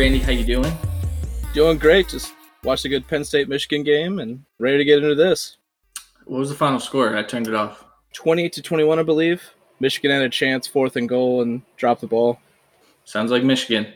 Randy how you doing? Doing great. Just watched a good Penn State Michigan game and ready to get into this. What was the final score? I turned it off. 20 to 21, I believe. Michigan had a chance, fourth and goal, and dropped the ball. Sounds like Michigan.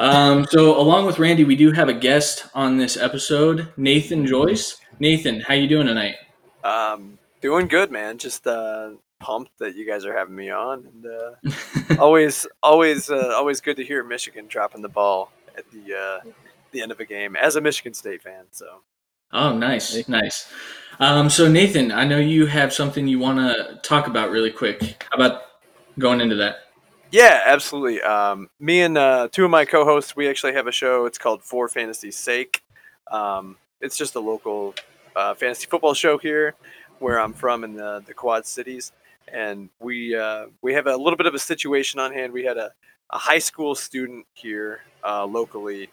Um, so along with Randy, we do have a guest on this episode, Nathan Joyce. Nathan, how you doing tonight? Um, doing good, man. Just uh, pumped that you guys are having me on, and uh, always, always, uh, always good to hear Michigan dropping the ball at the uh, the end of a game as a Michigan State fan. So. Oh, nice, nice. Um, so Nathan, I know you have something you want to talk about really quick. How about going into that? Yeah, absolutely. Um, me and uh, two of my co-hosts, we actually have a show. It's called For Fantasy's Sake. Um, it's just a local uh, fantasy football show here, where I'm from in the, the Quad Cities, and we uh, we have a little bit of a situation on hand. We had a, a high school student here uh, locally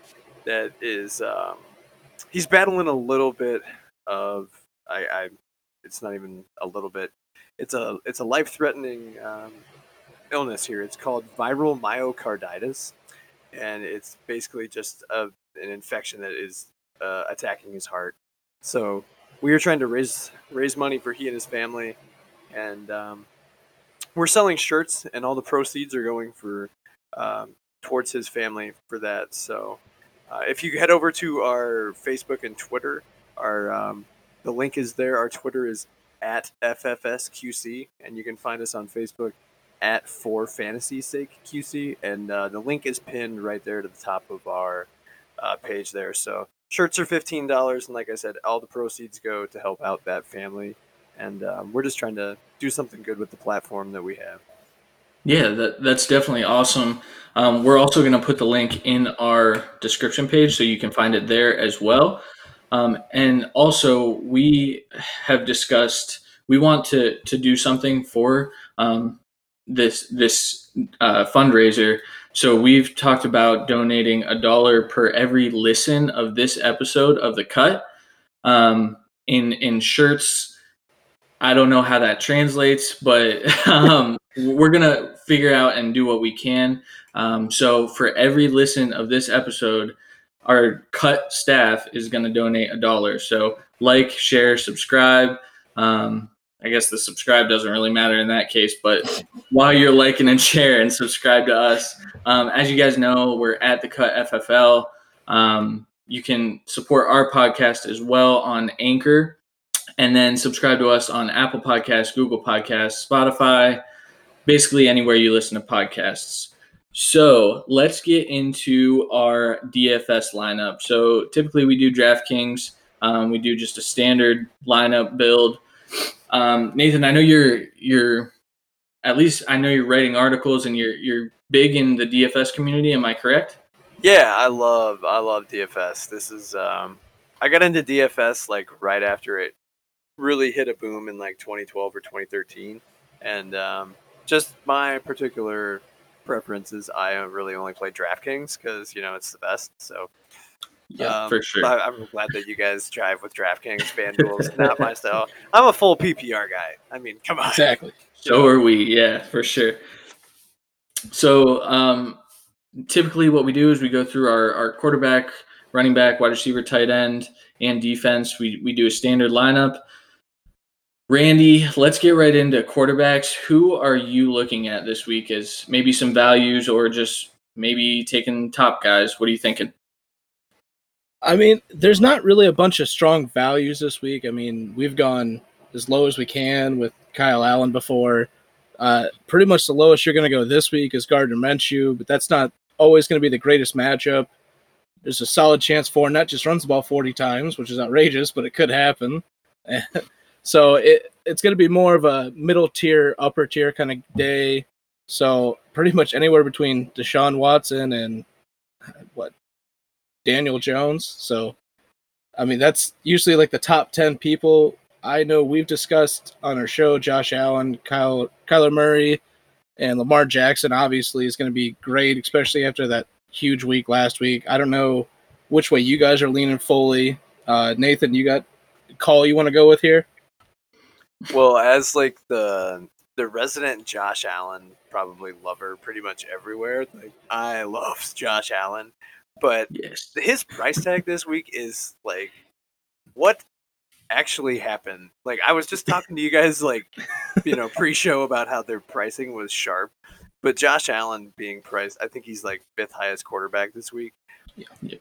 that is um, he's battling a little bit of I, I it's not even a little bit. It's a it's a life threatening um, illness here. It's called viral myocarditis, and it's basically just a, an infection that is uh, attacking his heart. So we are trying to raise raise money for he and his family, and um, we're selling shirts, and all the proceeds are going for um, towards his family for that. So uh, if you head over to our Facebook and Twitter, our um, the link is there. Our Twitter is at FFSQC, and you can find us on Facebook at For Fantasy Sake QC, and uh, the link is pinned right there to the top of our uh, page there. So shirts are fifteen dollars, and like I said, all the proceeds go to help out that family, and um, we're just trying to do something good with the platform that we have. Yeah, that, that's definitely awesome. Um, we're also going to put the link in our description page so you can find it there as well. Um, and also, we have discussed we want to to do something for um, this this uh, fundraiser. So we've talked about donating a dollar per every listen of this episode of the cut um, in in shirts. I don't know how that translates, but um, we're gonna figure out and do what we can. Um, so for every listen of this episode, our cut staff is to donate a dollar. So like, share, subscribe. Um, I guess the subscribe doesn't really matter in that case, but while you're liking and share and subscribe to us, um, as you guys know, we're at the Cut FFL. Um, you can support our podcast as well on Anchor, and then subscribe to us on Apple Podcasts, Google Podcasts, Spotify, basically anywhere you listen to podcasts. So let's get into our DFS lineup. So typically we do DraftKings. Um, we do just a standard lineup build. Um, Nathan, I know you're you're at least I know you're writing articles and you're you're big in the DFS community. Am I correct? Yeah, I love I love DFS. This is um, I got into DFS like right after it really hit a boom in like 2012 or 2013, and um, just my particular preferences, I really only play DraftKings because you know it's the best. So yeah, um, for sure. I, am glad that you guys drive with DraftKings. FanDuel's not my style. I'm a full PPR guy. I mean, come on. Exactly. So are we. Yeah, for sure. So um, typically, what we do is we go through our, our quarterback, running back, wide receiver, tight end, and defense. We we do a standard lineup. Randy, let's get right into quarterbacks. Who are you looking at this week as maybe some values or just maybe taking top guys? What are you thinking? I mean, there's not really a bunch of strong values this week. I mean, we've gone as low as we can with Kyle Allen before. Uh, pretty much the lowest you're going to go this week is Gardner Minshew, but that's not always going to be the greatest matchup. There's a solid chance Fournette just runs the ball 40 times, which is outrageous, but it could happen. So it it's going to be more of a middle tier, upper tier kind of day. So pretty much anywhere between Deshaun Watson and what Daniel Jones. So I mean that's usually like the top ten people I know we've discussed on our show. Josh Allen, Kyle Kyler Murray, and Lamar Jackson obviously is going to be great, especially after that huge week last week. I don't know which way you guys are leaning fully. Uh, Nathan, you got call you want to go with here? Well, as like the the resident Josh Allen probably lover pretty much everywhere. Like I love Josh Allen, but Yes. his price tag this week is like what actually happened. Like I was just talking to you guys like you know pre-show about how their pricing was sharp, but Josh Allen being priced, I think he's like fifth highest quarterback this week. Yeah. Yeah.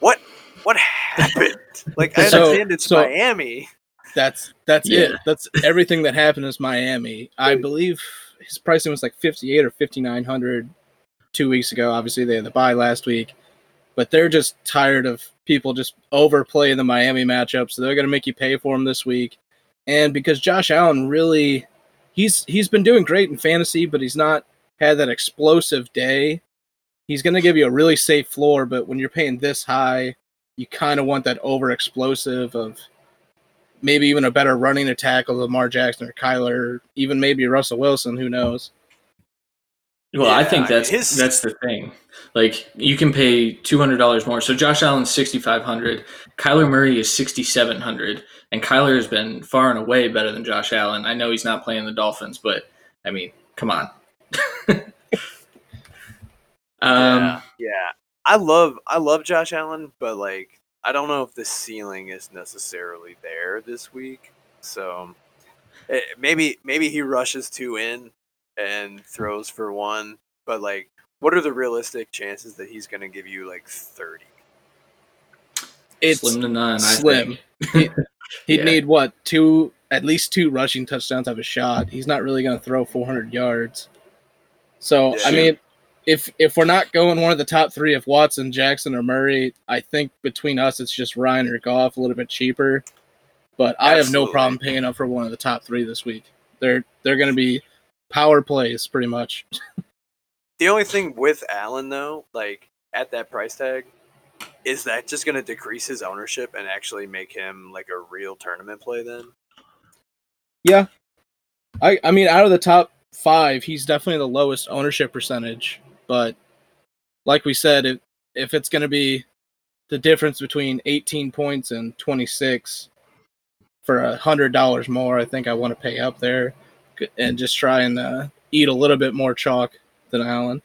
What what happened? like I So- understand it's so- Miami. That's that's Yeah. it. That's everything that happened is Miami. I believe his pricing was like fifty eight or fifty nine hundred two weeks ago. Obviously they had the bye last week, but they're just tired of people just overplaying the Miami matchup, so they're gonna make you pay for them this week. And because Josh Allen really, he's he's been doing great in fantasy, but he's not had that explosive day. He's gonna give you a really safe floor, but when you're paying this high, you kind of want that over explosive of maybe even a better running attack of Lamar Jackson or Kyler, even maybe Russell Wilson. Who knows? Well, I think that's his- that's the thing. Like you can pay two hundred dollars more. So Josh Allen's sixty five hundred, Kyler Murray is sixty seven hundred, and Kyler has been far and away better than Josh Allen. I know he's not playing the Dolphins, but I mean, come on. um, yeah, yeah. I love I love Josh Allen, but like I don't know if the ceiling is necessarily there this week. So eh, maybe maybe he rushes two in and throws for one, but like what are the realistic chances that he's going to give you like 30? It's slim to none. I slim. think. He'd Yeah. need what two, at least two rushing touchdowns to have a shot. He's not really going to throw 400 yards. So I mean, if if we're not going one of the top three, if Watson, Jackson, or Murray, I think between us it's just Ryan or Goff, a little bit cheaper. But I have no problem paying up for one of the top three this week. They're they're going to be power plays pretty much. The only thing with Allen though, like at that price tag, is that just going to decrease his ownership and actually make him like a real tournament play then? Yeah. I I mean out of the top 5, he's definitely the lowest ownership percentage, but like we said if if it's going to be the difference between 18 points and 26 for a hundred dollars more, I think I want to pay up there and just try and uh, eat a little bit more chalk than Allen.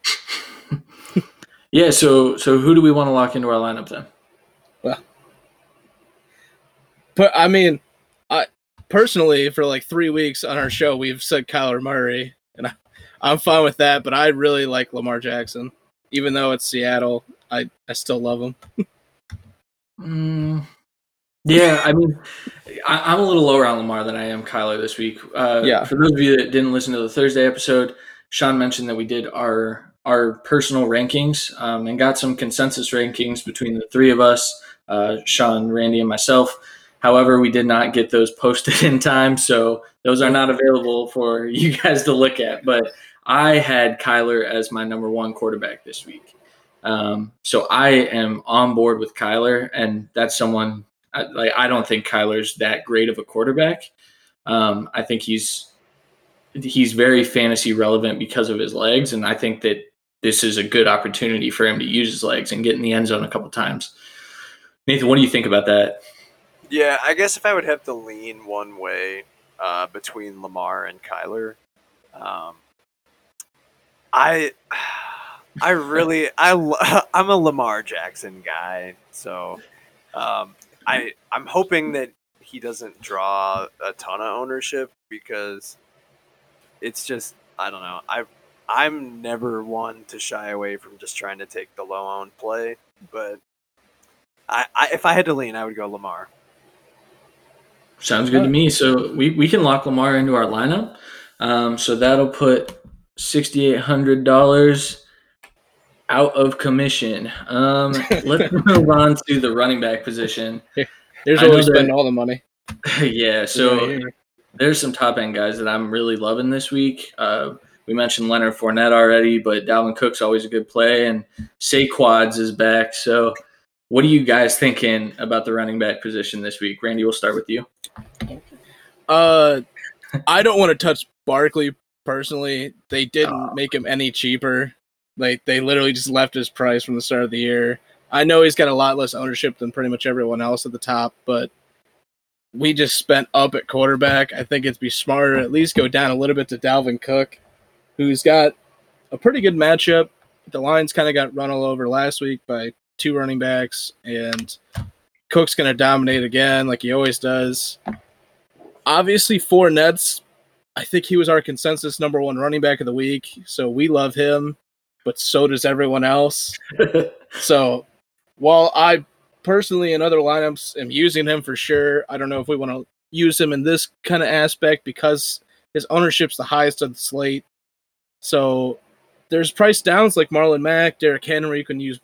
yeah. So so who do we want to lock into our lineup then? Well, but I mean, I personally for like three weeks on our show we've said Kyler Murray, I'm fine with that. But I really like Lamar Jackson, even though it's Seattle. I I still love him. Mm, yeah, I mean, I, I'm a little lower on Lamar than I am Kyler this week. Uh, Yeah. For those of you that didn't listen to the Thursday episode, Sean mentioned that we did our our personal rankings um, and got some consensus rankings between the three of us, uh, Sean, Randy, and myself. However, we did not get those posted in time, so those are not available for you guys to look at. But I had Kyler as my number one quarterback this week. Um, so I am on board with Kyler, and that's someone I, like I don't think Kyler's that great of a quarterback. Um, I think he's he's very fantasy relevant because of his legs, and I think that this is a good opportunity for him to use his legs and get in the end zone a couple times. Nathan, what do you think about that? Yeah, I guess if I would have to lean one way uh, between Lamar and Kyler, um, I I really I I'm a Lamar Jackson guy, so um, I I'm hoping that he doesn't draw a ton of ownership because it's just I don't know I I'm never one to shy away from just trying to take the low owned play, but I, I if I had to lean, I would go Lamar. Sounds good to me. So we, we can lock Lamar into our lineup. Um, so that'll put sixty eight hundred dollars out of commission. Um, let's move on to the running back position. There's I know always that- spending all the money. yeah, so there's some top end guys that I'm really loving this week. Uh, we mentioned Leonard Fournette already, but Dalvin Cook's always a good play, and Saquon's is back. So, what are you guys thinking about the running back position this week? Randy, we'll start with you. Uh, I don't want to touch Barkley personally. They didn't Oh. make him any cheaper. Like they literally just left his price from the start of the year. I know he's got a lot less ownership than pretty much everyone else at the top, but we just spent up at quarterback. I think it'd be smarter at least go down a little bit to Dalvin Cook, who's got a pretty good matchup. The Lions kind of got run all over last week by two running backs, and Cook's going to dominate again like he always does. Obviously, four Fournette's, I think he was our consensus number one running back of the week, so we love him, but so does everyone else. so while I personally in other lineups am using him for sure, I don't know if we want to use him in this kind of aspect because his ownership's the highest of the slate. So there's price downs like Marlon Mack, Derrick Henry. You can use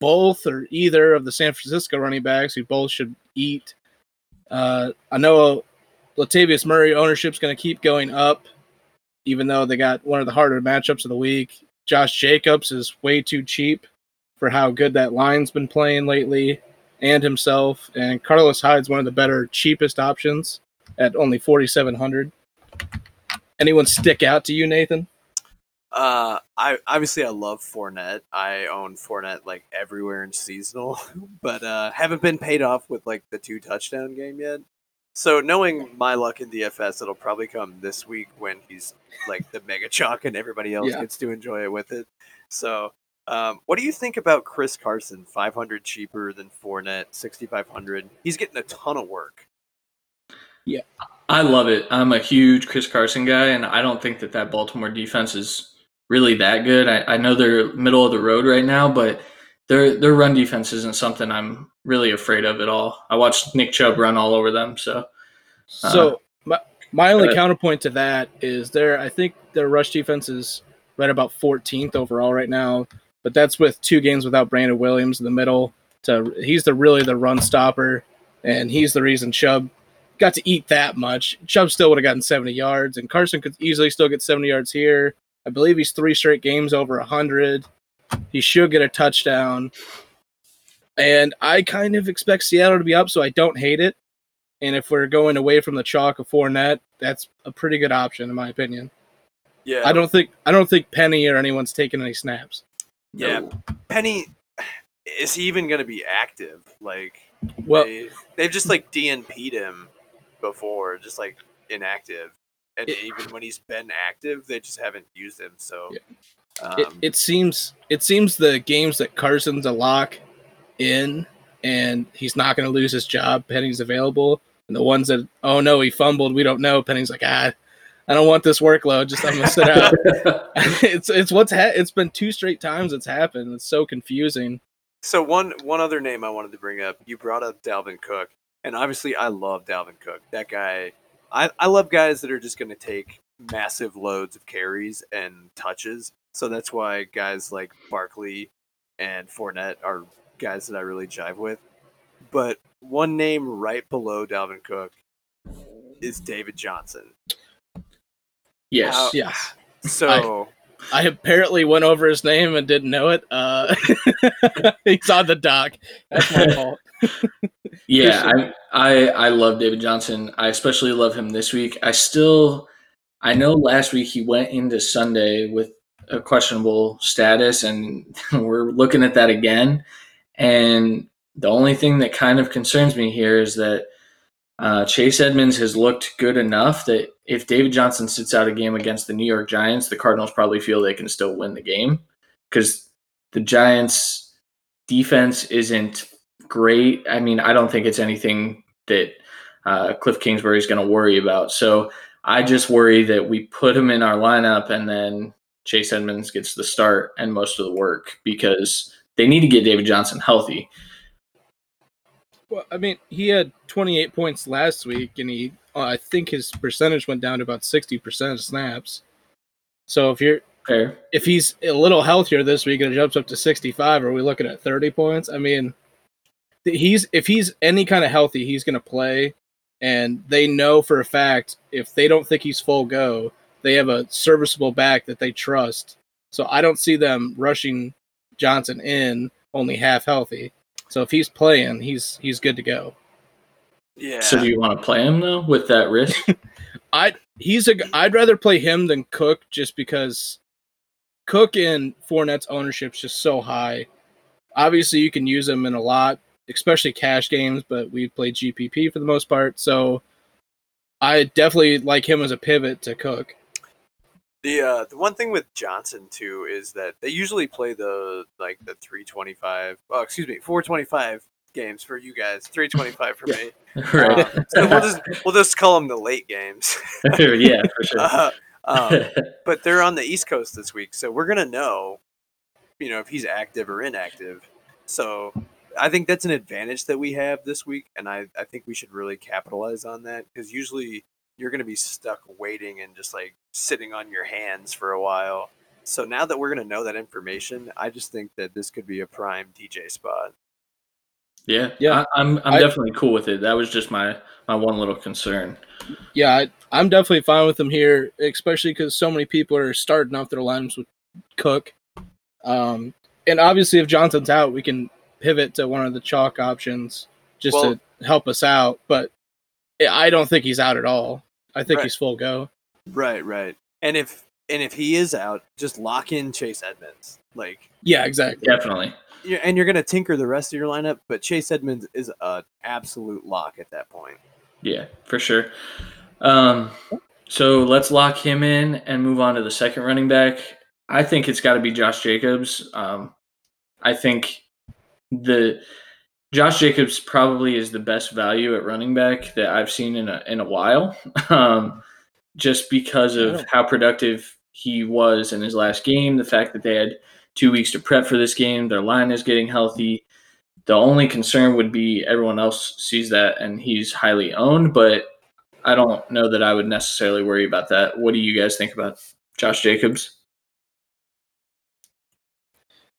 both or either of the San Francisco running backs who both should eat. Uh, I know Latavius Murray ownership's going to keep going up, even though they got one of the harder matchups of the week. Josh Jacobs is way too cheap for how good that line's been playing lately and himself. And Carlos Hyde's one of the better, cheapest options at only 4,700. Anyone stick out to you, Nathan? Uh, I obviously I love Fournette. I own Fournette like everywhere in seasonal, but uh, haven't been paid off with like the two touchdown game yet. So knowing my luck in DFS, it'll probably come this week when he's like the mega chalk and everybody else Yeah. gets to enjoy it with it. So, um, what do you think about Chris Carson? Five hundred cheaper than Fournette, sixty five hundred. He's getting a ton of work. Yeah, I love it. I'm a huge Chris Carson guy, and I don't think that that Baltimore defense is really that good. I, I know they're middle of the road right now, but their their run defense isn't something I'm really afraid of at all. I watched Nick Chubb run all over them, so So my my only uh, counterpoint to that is their I think their rush defense is right about 14th overall right now, but that's with two games without Brandon Williams in the middle. To he's the really the run stopper, and he's the reason Chubb got to eat that much. Chubb still would have gotten 70 yards, and Carson could easily still get 70 yards here. I believe he's three straight games over 100. He should get a touchdown. And I kind of expect Seattle to be up, so I don't hate it. And if we're going away from the chalk of Fournette, that's a pretty good option in my opinion. Yeah, I don't think I don't think Penny or anyone's taking any snaps. Yeah, no. Penny is he even going to be active? Like, Well, they, they've just like DNP'd him before, just like inactive, and It- even when he's been active, they just haven't used him. So, um, it, it seems it seems the games that Carson's a lock in and he's not going to lose his job. Penny's available, and the ones that oh no he fumbled, we don't know. Penny's like ah, I don't want this workload. Just I'm gonna sit out. it's it's what's ha- it's been two straight times it's happened. It's so confusing. so one one other name I wanted to bring up. You brought up Dalvin Cook, and obviously I love Dalvin Cook. That guy, I I love guys that are just going to take massive loads of carries and touches. So that's why guys like Barkley and Fournette are guys that I really jive with. But one name right below Dalvin Cook is David Johnson. yes, How- Yes. So I apparently went over his name and didn't know it. Uh, he's on the dock. That's my fault. Yeah, I, I I love David Johnson. I especially love him this week. I still I know last week he went into Sunday with a questionable status and we're looking at that again. And the only thing that kind of concerns me here is that uh, Chase Edmonds has looked good enough that if David Johnson sits out a game against the New York Giants, the Cardinals probably feel they can still win the game because the Giants' defense isn't great. I mean, I don't think it's anything that uh, Cliff Kingsbury is going to worry about. So I just worry that we put him in our lineup and then Chase Edmonds gets the start and most of the work because they need to get David Johnson healthy. Well, I mean, he had 28 points last week, and he, uh, I think his percentage went down to about 60% of snaps. So if you're, if he's a little healthier this week and it jumps up to 65, are we looking at 30 points? I mean, he's if he's any kind of healthy, he's going to play, and they know for a fact if they don't think he's full go, they have a serviceable back that they trust. So I don't see them rushing Johnson in only half healthy. So if he's playing, he's he's good to go. yeah, So do you want to play him though with that risk? I'd he's a g- I'd rather play him than Cook just because Cook and Fournette's ownership's just so high. Obviously, you can use him in a lot, especially cash games, but we play GPP for the most part. So I definitely like him as a pivot to Cook. The uh, the one thing with Johnson too is that they usually play the like the 325. Oh, excuse me, 425 games for you guys. 325 for me. right. Um, so we'll just we'll just call them the late games. yeah, for sure. Uh, um, but they're on the East Coast this week, so we're gonna know, you know, if he's active or inactive. So I think that's an advantage that we have this week, and I, I think we should really capitalize on that because usually you're gonna be stuck waiting and just like sitting on your hands for a while. So now that we're gonna know that information, I just think that this could be a prime DJ spot. yeah, Yeah. I, I'm I'm I- definitely cool with it. That was just my my one little concern. Yeah, I, I'm definitely fine with them here, especially because so many people are starting off their lineups with Cook. Um, and obviously, if Johnson's out, we can pivot to one of the chalk options just Well- to help us out. But I don't think he's out at all. I think Right. he's full go. Right, right. And if and if he is out, just lock in Chase Edmonds. Like Yeah, exactly. Definitely. Yeah, and you're gonna tinker the rest of your lineup, but Chase Edmonds is an absolute lock at that point. Yeah, for sure. Um, so let's lock him in and move on to the second running back. I think it's got to be Josh Jacobs. Um, I think the Josh Jacobs probably is the best value at running back that I've seen in a in a while. Um, just because of how productive he was in his last game, the fact that they had two weeks to prep for this game, their line is getting healthy. The only concern would be everyone else sees that and he's highly owned, but I don't know that I would necessarily worry about that. What do you guys think about Josh Jacobs?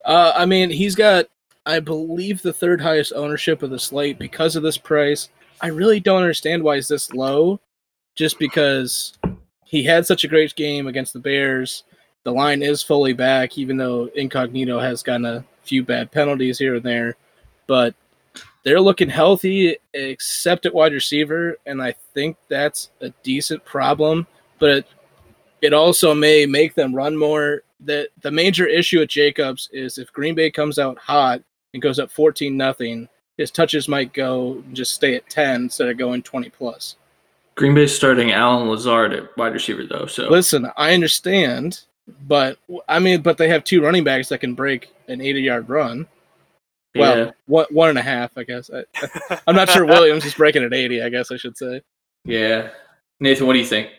Uh, I mean, he's got, I believe, the third highest ownership of the slate because of this price. I really don't understand why he's this low, just because he had such a great game against the Bears. The line is fully back, even though Incognito has gotten a few bad penalties here and there. But they're looking healthy, except at wide receiver, and I think that's a decent problem. But it, it also may make them run more. The the major issue at Jacobs is if Green Bay comes out hot and goes up 14 nothing, his touches might go just stay at 10 instead of going 20 plus. Green Bay's starting Allen Lazard at wide receiver though, so Listen, I understand, but I mean, but they have two running backs that can break an 80 yard run. Well, yeah, one one and a half, I guess. I, I'm not sure Williams is breaking at 80. I guess I should say. yeah. Nathan, what do you think?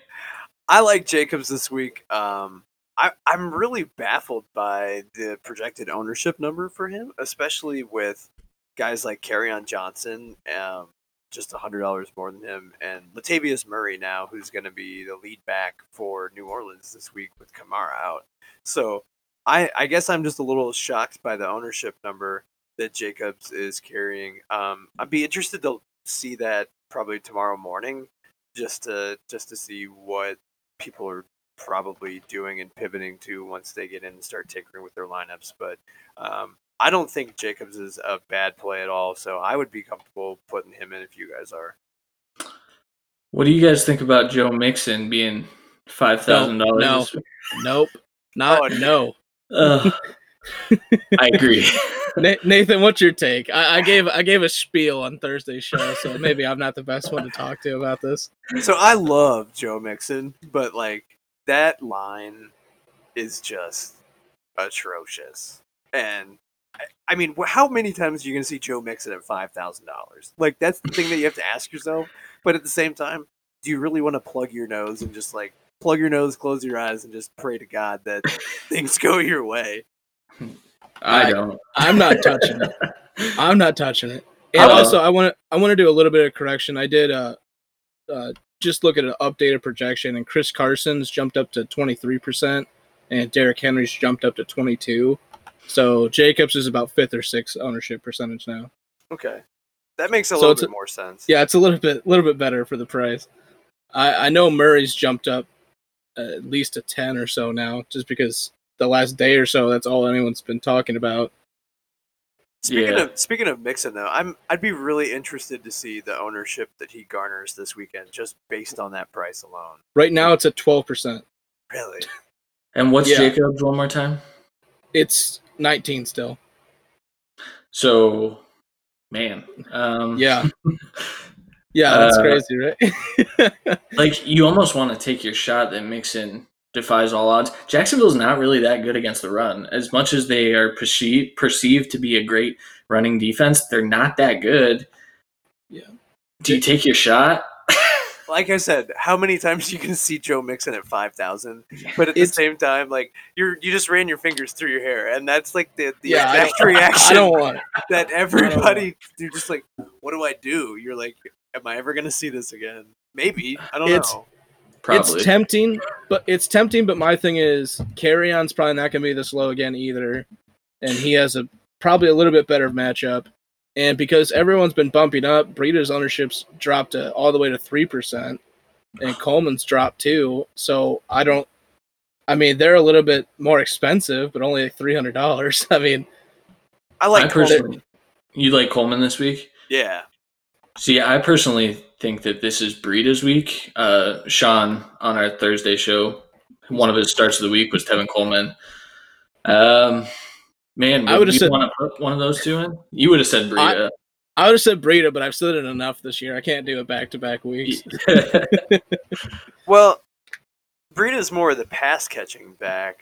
I like Jacobs this week. Um, I, I'm really baffled by the projected ownership number for him, especially with guys like on Johnson, um, just hundred dollars more than him, and Latavius Murray now, who's going to be the lead back for New Orleans this week with Kamara out. So I, I guess I'm just a little shocked by the ownership number that Jacobs is carrying. Um, I'd be interested to see that probably tomorrow morning, just to just to see what people are probably doing and pivoting to once they get in and start tinkering with their lineups. But um, I don't think Jacobs is a bad play at all. So I would be comfortable putting him in if you guys are. What do you guys think about Joe Mixon being five thousand No, dollars? Nope, not Oh, no. Uh, I agree. Nathan, what's your take? I, I gave I gave a spiel on Thursday's show, so maybe I'm not the best one to talk to about this. So I love Joe Mixon, but like that line is just atrocious. And I- I mean, how many times are you going to see Joe Mixon at five thousand dollars? Like that's the thing that you have to ask yourself. But at the same time, do you really want to plug your nose and just like plug your nose, close your eyes, and just pray to God that things go your way? I don't. I'm not touching it. I'm not touching it. And Uh, also, I want to I want to do a little bit of correction. I did uh, uh just look at an updated projection, and Chris Carson's jumped up to 23 percent, and Derrick Henry's jumped up to 22. So Jacobs is about fifth or sixth ownership percentage now. Okay, that makes a So little bit a- more sense. Yeah, it's a little bit little bit better for the price. I I know Murray's jumped up uh, at least a 10 or so now, just because the last day or so that's all anyone's been talking about. Speaking Yeah. of speaking of Mixon though, I'm I'd be really interested to see the ownership that he garners this weekend just based on that price alone. Right now, it's at 12 percent. Really? And what's Yeah. Jacobs one more time? It's 19 still. So man. Um, Yeah. Yeah, that's Uh, crazy, right? like you almost want to take your shot that Mixon defies all odds. Jacksonville's not really that good against the run. As much as they are perceived perceived to be a great running defense, they're not that good. Yeah. Do you take your shot? Like I said, how many times you can see Joe Mixon at five thousand, but at the It's- same time, like you're you just ran your fingers through your hair, and that's like the, the yeah, exact don't, reaction I don't want. that everybody you're just like, what do I do? You're like, am I ever gonna see this again? Maybe I don't It's- know. Probably. It's tempting, but it's tempting. But my thing is, Kerryon's probably not going to be this low again either, and he has a probably a little bit better matchup. And because everyone's been bumping up, Breida's ownership's dropped to, all the way to three percent, and Coleman's dropped too. So I don't. I mean, they're a little bit more expensive, but only like three hundred dollars. I mean, I like I Coleman. personally, you like Coleman this week? Yeah, See, I personally think that this is Breida's week. Uh, Sean on our Thursday show, one of his starts of the week was Tevin Coleman. Um, man, I would would've said- want to put one of those two in? You would have said Breida. I would have said Breida, but I've said it enough this year. I can't do it back to back weeks. well, Breida's more of the pass catching back,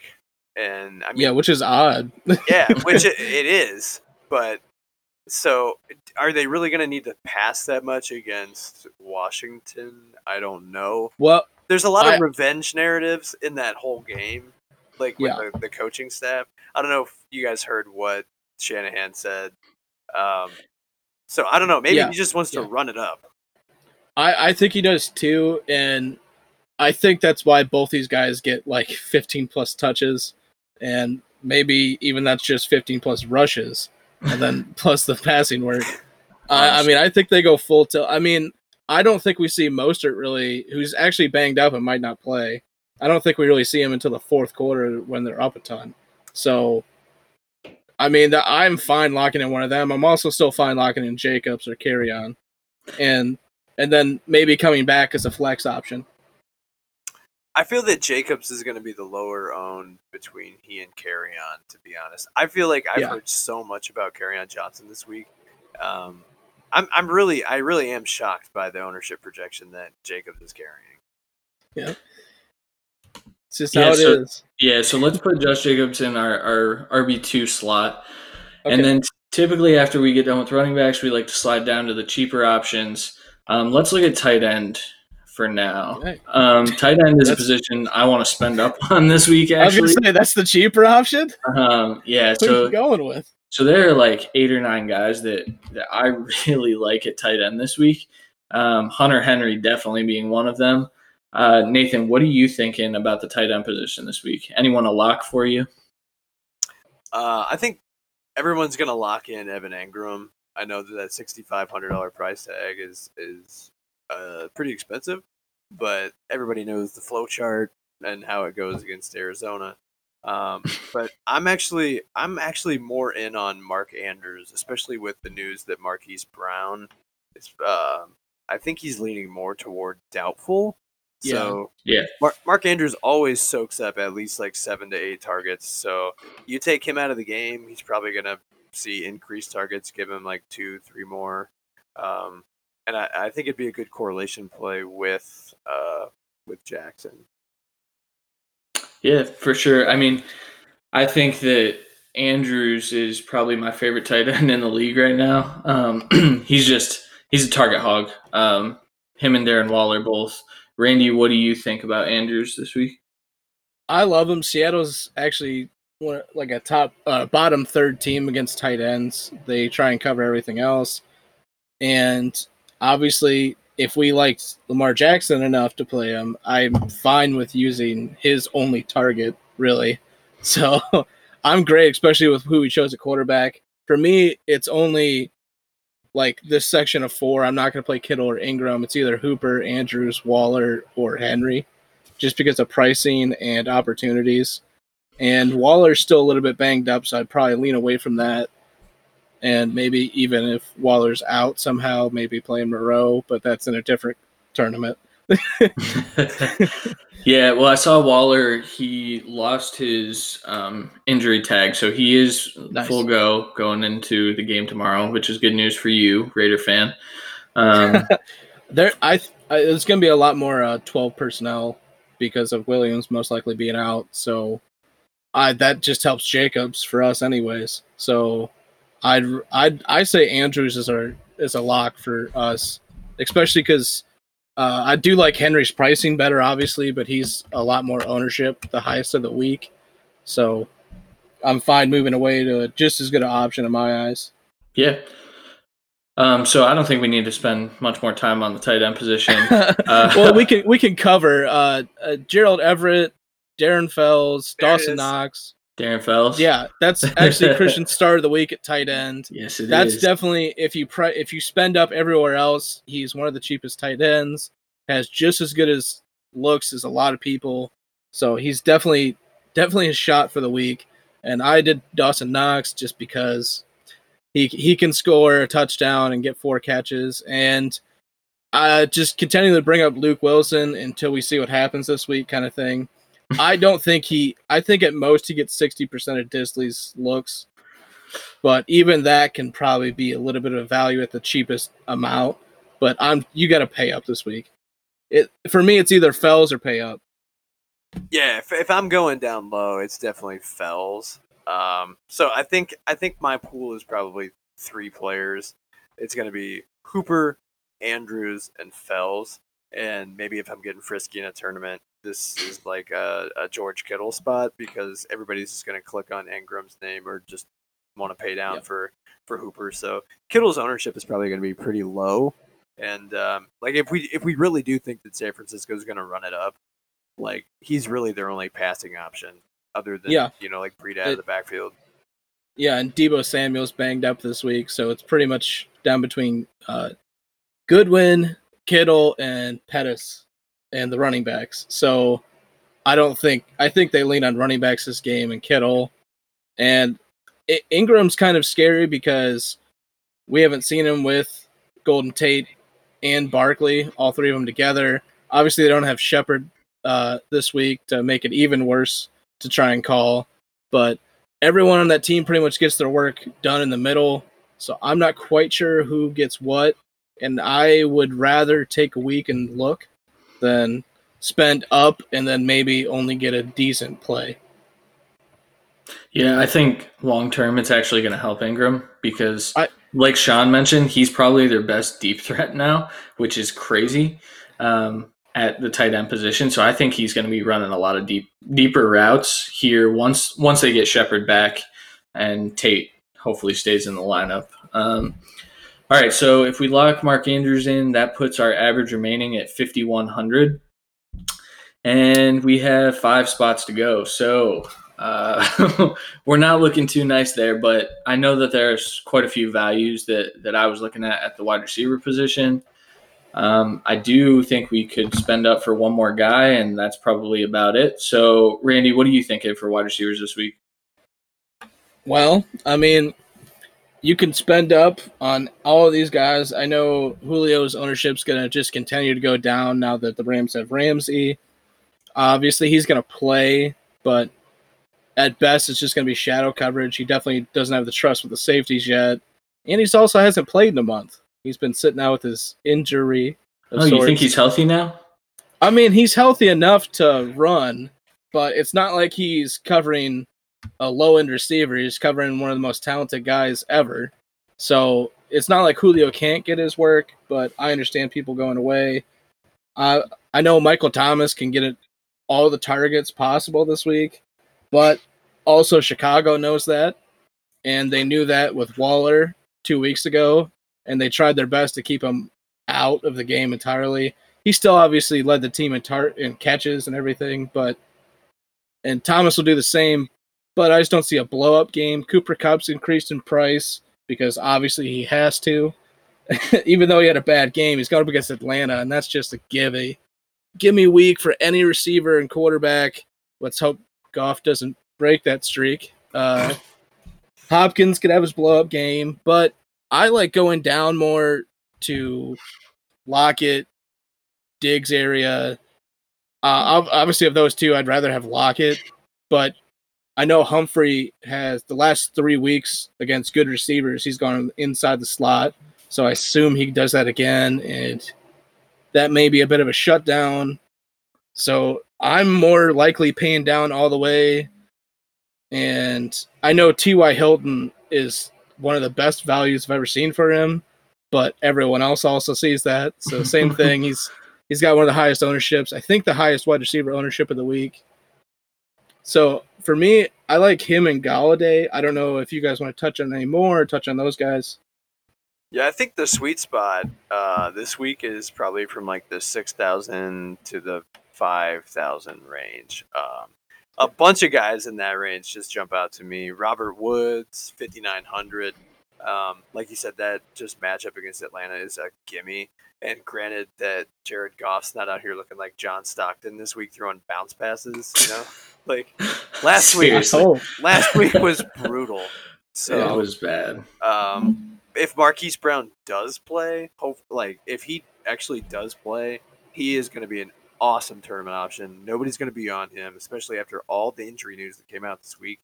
and I mean, Yeah, which is odd. yeah, which it, it is. But so, are they really going to need to pass that much against Washington? I don't know. Well, There's a lot I- of revenge narratives in that whole game, like with Yeah. the, the coaching staff. I don't know if you guys heard what Shanahan said. Um, so I don't know. Maybe Yeah, he just wants to yeah. run it up. I, I think he does too, and I think that's why both these guys get like 15 plus touches, and maybe even that's just 15 plus rushes, and then plus the passing work. Uh, I, I mean, I think they go full tilt. I mean, I don't think we see Mostert really, who's actually banged up and might not play. I don't think we really see him until the fourth quarter when they're up a ton. So, I mean, the, I'm fine locking in one of them. I'm also still fine locking in Jacobs or Kerryon, and and then maybe coming back as a flex option. I feel that Jacobs is going to be the lower owned between he and Kerryon. To be honest, I feel like I've Yeah. heard so much about Kerryon Johnson this week. Um, I'm I'm really I really am shocked by the ownership projection that Jacobs is carrying. Yeah. It's just Yeah, how it is. so- yeah, so let's put Josh Jacobs in our, our RB2 slot. Okay. And then typically after we get done with running backs, we like to slide down to the cheaper options. Um, let's look at tight end for now. Okay. Um, tight end is a position I want to spend up on this week, I was actually. gonna say that's the cheaper option. Um, yeah, Who are so you going with? so there are like eight or nine guys that, that I really like at tight end this week. Um, Hunter Henry definitely being one of them. Uh, Nathan, what are you thinking about the tight end position this week? Anyone a lock for you? Uh, I think everyone's going to lock in Evan Engram. I know that that sixty five hundred dollar price tag is is uh, pretty expensive, but everybody knows the flow chart and how it goes against Arizona. Um, but I'm actually I'm actually more in on Mark Andrews, especially with the news that Marquise Brown is. Uh, I think he's leaning more toward doubtful. Yeah. So Yeah. Mark, Mark Andrews always soaks up at least like seven to eight targets. So you take him out of the game, he's probably gonna see increased targets, give him like two, three more. Um, and I, I think it'd be a good correlation play with uh, with Jackson. Yeah, for sure. I mean, I think that Andrews is probably my favorite tight end in the league right now. Um, he's just he's a target hog. Um, him and Darren Waller both. Randy, what do you think about Andrews this week? I love him. Seattle's actually one, like a top uh, bottom third team against tight ends. They try and cover everything else, and obviously, if we liked Lamar Jackson enough to play him, I'm fine with using his only target. Really, so I'm great, especially with who we chose at quarterback. For me, it's only like this section of four. I'm not going to play Kittle or Engram. It's either Hooper, Andrews, Waller, or Henry just because of pricing and opportunities. And Waller's still a little bit banged up, so I'd probably lean away from that. And maybe even if Waller's out somehow, maybe playing Moreau, but that's in a different tournament. yeah, well, I saw Waller. He lost his um, injury tag, so he is Nice. full go going into the game tomorrow, which is good news for you, Raider fan. Um, There, I, I it's going to be a lot more uh, twelve personnel because of Williams most likely being out. So, I that just helps Jacobs for us, anyways. So, I'd I'd I say Andrews is our is a lock for us, especially because uh, I do like Henry's pricing better, obviously, but he's a lot more ownership, the highest of the week. So, I'm fine moving away to just as good an option in my eyes. yeah. Um, so I don't think we need to spend much more time on the tight end position. Uh, well, we can we can cover uh, uh, Gerald Everett, Darren Fells, Dawson. Knox. Darren Fells. Yeah, that's actually Christian's start of the week at tight end. Yes, it That's is. definitely if you pre- if you spend up everywhere else, he's one of the cheapest tight ends. Has just as good as looks as a lot of people, so he's definitely definitely a shot for the week. And I did Dawson Knox just because he he can score a touchdown and get four catches, and uh, just continuing to bring up Luke Wilson until we see what happens this week, kind of thing. I don't think he. I think at most he gets sixty percent of Dissly's looks, but even that can probably be a little bit of value at the cheapest amount. But I'm you got to pay up this week. It for me, it's either Fells or pay up. Yeah, if, if I'm going down low, it's definitely Fells. Um, so I think I think my pool is probably three players. It's going to be Hooper, Andrews, and Fells. And maybe if I'm getting frisky in a tournament, this is like a, a George Kittle spot because everybody's just going to click on Engram's name or just want to pay down Yep. for for Hooper. So Kittle's ownership is probably going to be pretty low. And um, like if we if we really do think that San Francisco is going to run it up, like he's really their only passing option other than Yeah. you know like Breed out of the backfield. Yeah, and Deebo Samuel's banged up this week, so it's pretty much down between uh, Goodwin, Kittle, and Pettis, and the running backs. So I don't think I think they lean on running backs this game and Kittle, and I- Engram's kind of scary because we haven't seen him with Golden Tate and Barkley, all three of them together. Obviously, they don't have Shepard uh, this week to make it even worse to try and call, but everyone on that team pretty much gets their work done in the middle. So I'm not quite sure who gets what, and I would rather take a week and look than spend up and then maybe only get a decent play. Yeah, I think long term it's actually going to help Engram because, I- like Sean mentioned, he's probably their best deep threat now, which is crazy um, at the tight end position. So I think he's going to be running a lot of deep, deeper routes here once once they get Shepard back and Tate hopefully stays in the lineup. Um, all right, so if we lock Mark Andrews in, that puts our average remaining at fifty one hundred, and we have five spots to go. So. Uh, we're not looking too nice there, but I know that there's quite a few values that that I was looking at at the wide receiver position. Um, I do think we could spend up for one more guy, and that's probably about it. So, Randy, what are you thinking for wide receivers this week? Well, I mean, you can spend up on all of these guys. I know Julio's ownership's going to just continue to go down now that the Rams have Ramsey. Obviously, he's going to play, but at best, it's just going to be shadow coverage. He definitely doesn't have the trust with the safeties yet. And he's also hasn't played in a month. He's been sitting out with his injury. Oh, you think he's healthy now? I mean, he's healthy enough to run, but it's not like he's covering a low end receiver. He's covering one of the most talented guys ever. So it's not like Julio can't get his work, but I understand people going away. Uh, I know Michael Thomas can get it all the targets possible this week, but also Chicago knows that, and they knew that with Waller two weeks ago, and they tried their best to keep him out of the game entirely he still obviously led the team in tar- in catches and everything, but and Thomas will do the same. But I just don't see a blow up game. Cooper Kupp's increased in price because obviously he has to. Even though he had a bad game, he's going up against Atlanta, and that's just a gimme. Give me week for any receiver and quarterback. Let's hope Goff doesn't break that streak. Uh, Hopkins could have his blow up game, but I like going down more to Lockett, Diggs area. Uh, obviously, of those two, I'd rather have Lockett, but I know Humphrey has the last three weeks against good receivers. He's gone inside the slot, so I assume he does that again, and that may be a bit of a shutdown. So I'm more likely paying down all the way, and I know T.Y. Hilton is one of the best values I've ever seen for him, but everyone else also sees that. So same thing. He's he's got one of the highest ownerships. I think the highest wide receiver ownership of the week. So for me, I like him and Golladay. I don't know if you guys want to touch on any more, touch on those guys. Yeah, I think the sweet spot uh, this week is probably from like the six thousand to the five thousand range. Um, a bunch of guys in that range just jump out to me. Robert Woods, fifty nine hundred. Um, like you said, that just matchup against Atlanta is a gimme. And granted that Jared Goff's not out here looking like John Stockton this week throwing bounce passes, you know, like last week. Seriously. Last week was brutal. So it was bad. um, if Marquise Brown does play, hope like if he actually does play, he is going to be an awesome tournament option. Nobody's going to be on him, especially after all the injury news that came out this week.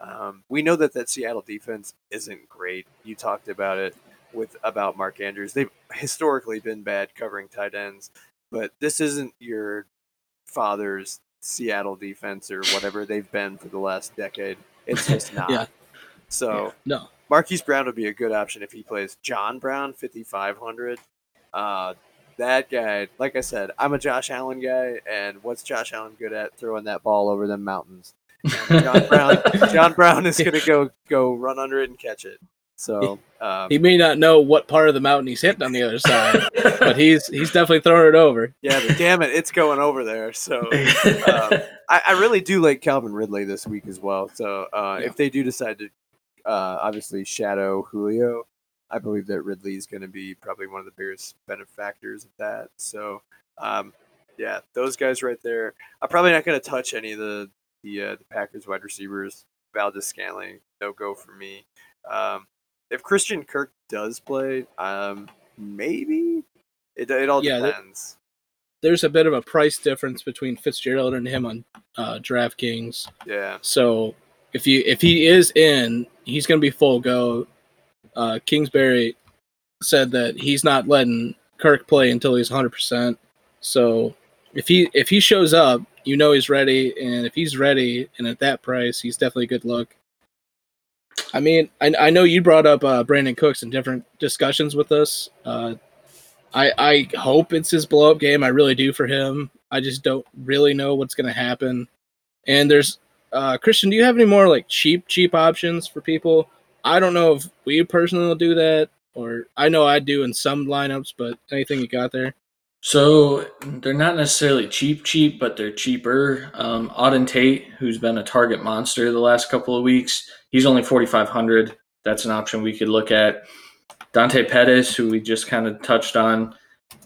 Um, we know that that Seattle defense isn't great. You talked about it with about Mark Andrews. They've historically been bad covering tight ends, but this isn't your father's Seattle defense or whatever they've been for the last decade. It's just not. Yeah. So no. Marquise Brown would be a good option if he plays John Brown, 5,500. Uh, that guy, like I said, I'm a Josh Allen guy, and what's Josh Allen good at? Throwing that ball over them mountains. John Brown, John Brown is gonna go go run under it and catch it. So um, He may not know what part of the mountain he's hitting on the other side, but he's he's definitely throwing it over. yeah, but damn it, it's going over there. So um, I, I really do like Calvin Ridley this week as well. So uh, Yeah. if they do decide to uh, obviously shadow Julio, I believe that Ridley is going to be probably one of the biggest benefactors of that. So um, yeah, those guys right there. I'm probably not going to touch any of the the, uh, the Packers wide receivers. Valdes Scantling, no go for me. Um, if Christian Kirk does play, um, maybe it, it all Yeah, depends. There's a bit of a price difference between Fitzgerald and him on uh, DraftKings. yeah. So if you if he is in, he's going to be full go. Uh, Kingsbury said that he's not letting Kirk play until he's 100. percent So if he if he shows up, you know he's ready, and if he's ready and at that price, he's definitely a good look. I mean, I, I know you brought up uh, Brandin Cooks in different discussions with us. Uh, I I hope it's his blow up game. I really do for him. I just don't really know what's going to happen. And there's uh, Christian, do you have any more like cheap, cheap options for people? I don't know if we personally will do that, or I know I do in some lineups, but anything you got there? So they're not necessarily cheap, cheap, but they're cheaper. Um, Auden Tate, who's been a target monster the last couple of weeks, he's only forty five hundred. That's an option we could look at. Dante Pettis, who we just kind of touched on.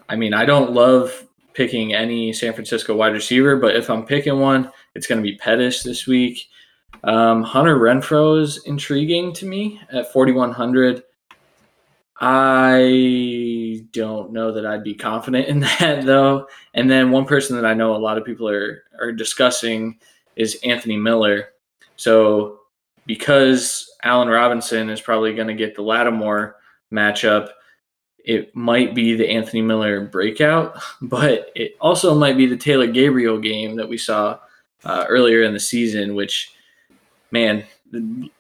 I mean, I don't love picking any San Francisco wide receiver, but if I'm picking one, it's going to be Pettis this week. Um, Hunter Renfrow is intriguing to me at 4,100. I don't know that I'd be confident in that though. And then one person that I know a lot of people are are discussing is Anthony Miller. So because Allen Robinson is probably going to get the Lattimore matchup, it might be the Anthony Miller breakout, but it also might be the Taylor Gabriel game that we saw uh, earlier in the season, which, man,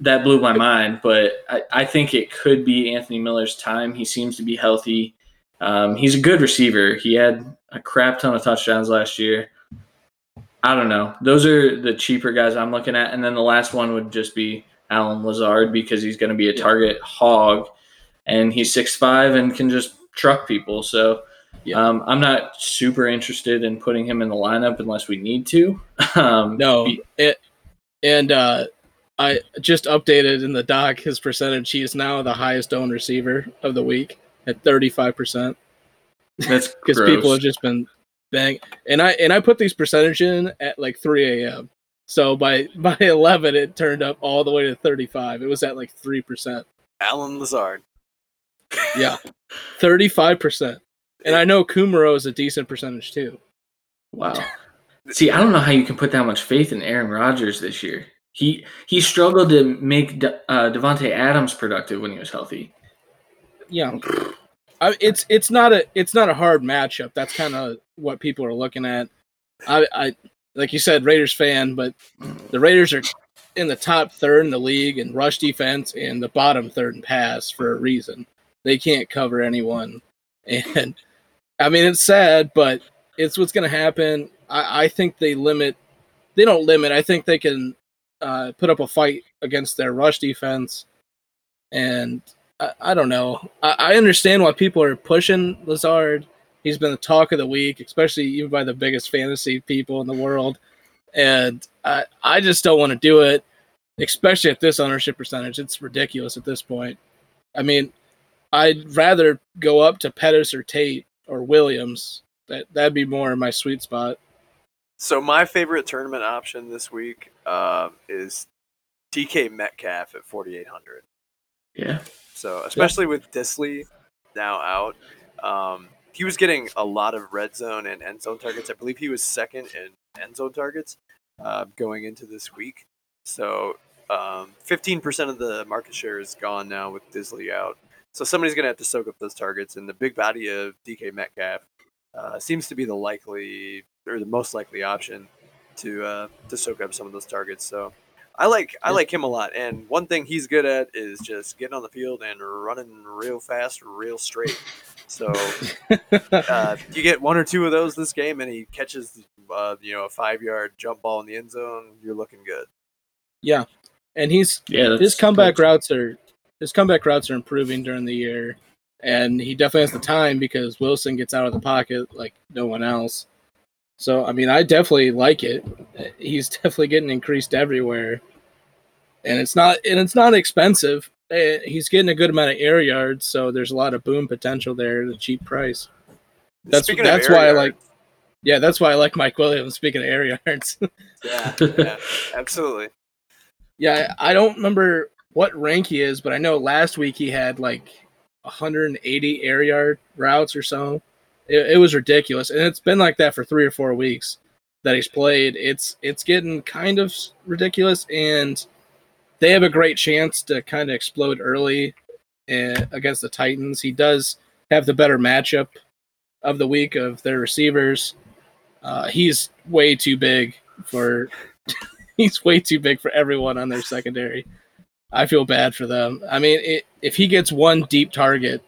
that blew my mind. But I, I think it could be Anthony Miller's time. He seems to be healthy. Um, he's a good receiver. He had a crap ton of touchdowns last year. I don't know. Those are the cheaper guys I'm looking at. And then the last one would just be Allen Lazard because he's going to be a target hog and he's 6'5 and can just truck people. So Yeah. um, I'm not super interested in putting him in the lineup unless we need to. Um, No, it and uh, I just updated in the doc his percentage. He is now the highest owned receiver of the week at thirty five percent that's because people have just been bang. And I and I put these percentage in at like three a.m. So by by eleven, it turned up all the way to thirty five. It was at like three percent. Allen Lazard. Yeah, thirty five percent. And I know Kumaro is a decent percentage too. Wow. See, I don't know how you can put that much faith in Aaron Rodgers this year. He he struggled to make De, uh, Davante Adams productive when he was healthy. Yeah, I, it's it's not a it's not a hard matchup. That's kind of what people are looking at. I, I like you said, Raiders fan, but the Raiders are in the top third in the league in rush defense and the bottom third in pass for a reason. They can't cover anyone, and I mean it's sad, but it's what's going to happen. I, I think they limit. They don't limit. I think they can uh, put up a fight against their rush defense, and I, I don't know. I, I understand why people are pushing Lazard. He's been the talk of the week, especially even by the biggest fantasy people in the world. And I, I just don't want to do it, especially at this ownership percentage. It's ridiculous at this point. I mean, I'd rather go up to Pettis or Tate or Williams. That that'd be more my sweet spot. So my favorite tournament option this week uh, is DK Metcalf at 4,800. Yeah. So especially with Dissly now out, um, he was getting a lot of red zone and end zone targets. I believe he was second in end zone targets uh, going into this week. So um, 15% of the market share is gone now with Dissly out. So somebody's going to have to soak up those targets, and the big body of DK Metcalf uh, seems to be the likely or the most likely option to uh, to soak up some of those targets. So I like I like him a lot. And one thing he's good at is just getting on the field and running real fast, real straight. So uh, you get one or two of those this game, and he catches uh, you know a five yard jump ball in the end zone. You're looking good. Yeah, and he's Yeah. his comeback routes are his comeback routes are improving during the year, and he definitely has the time because Wilson gets out of the pocket like no one else. So I mean, I definitely like it. He's definitely getting increased everywhere, and it's not and it's not expensive. Eh, He's getting a good amount of air yards, so there's a lot of boom potential there at a cheap price. That's Speaking that's why I like. Yeah, that's why I like Mike Williams. Speaking of air yards, Yeah, yeah, absolutely. Yeah, I I don't remember what rank he is, but I know last week he had like 180 air yard routes or so. It, it was ridiculous, and it's been like that for three or four weeks that he's played. It's it's getting kind of ridiculous, and they have a great chance to kind of explode early uh, against the Titans. He does have the better matchup of the week of their receivers. Uh, he's way too big for he's way too big for everyone on their secondary. I feel bad for them. I mean, it, if he gets one deep target,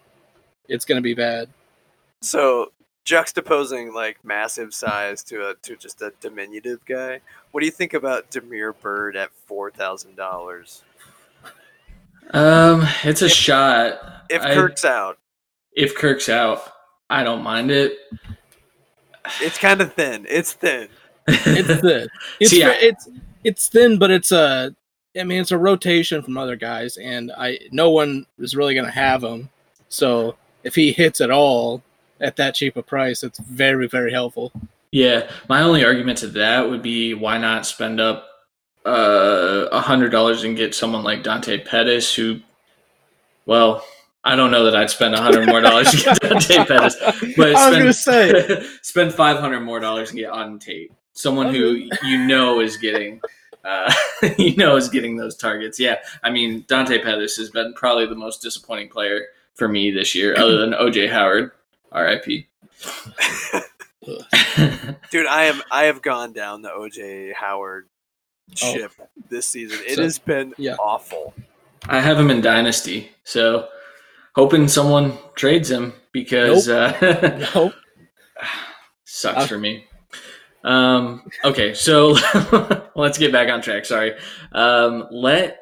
it's going to be bad. So juxtaposing like massive size to a to just a diminutive guy. What do you think about Damiere Byrd at four thousand dollars? Um, it's a shot. If I- Kirk's out, if Kirk's out, I don't mind it. it's kind of thin. It's thin. It's thin. It's See, I- it's it's thin, but it's a. I mean, it's a rotation from other guys, and I no one is really going to have him. So if he hits at all at that cheap a price, it's very very helpful. Yeah, my only argument to that would be why not spend up uh, a hundred dollars and get someone like Dante Pettis, who, well, I don't know that I'd spend a hundred more dollars to get Dante Pettis, but I was spend, going to say spend five hundred more dollars and get Auden Tate. someone who you know is getting, uh, you know is getting those targets. Yeah, I mean Dante Pettis has been probably the most disappointing player for me this year, other than OJ Howard, R.I.P. Dude, I am I have gone down the OJ Howard Oh. ship this season. It So- has been yeah. awful. I have him in Dynasty, so hoping someone trades him because uh, nope. sucks Uh, for me. Um, okay, so let's get back on track. Sorry. Um, let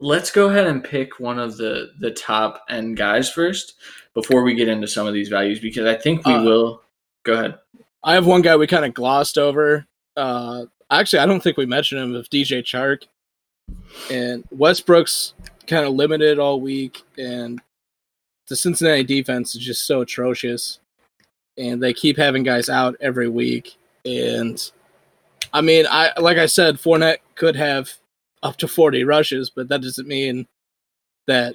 let's go ahead and pick one of the the top end guys first before we get into some of these values because I think we Uh, will. Go ahead. I have one guy we kind of glossed over. Uh, actually, I don't think we mentioned him. Of DJ Chark, and Westbrook's kind of limited all week, and the Cincinnati defense is just so atrocious, and they keep having guys out every week. And I mean, I like I said, Fournette could have up to forty rushes, but that doesn't mean that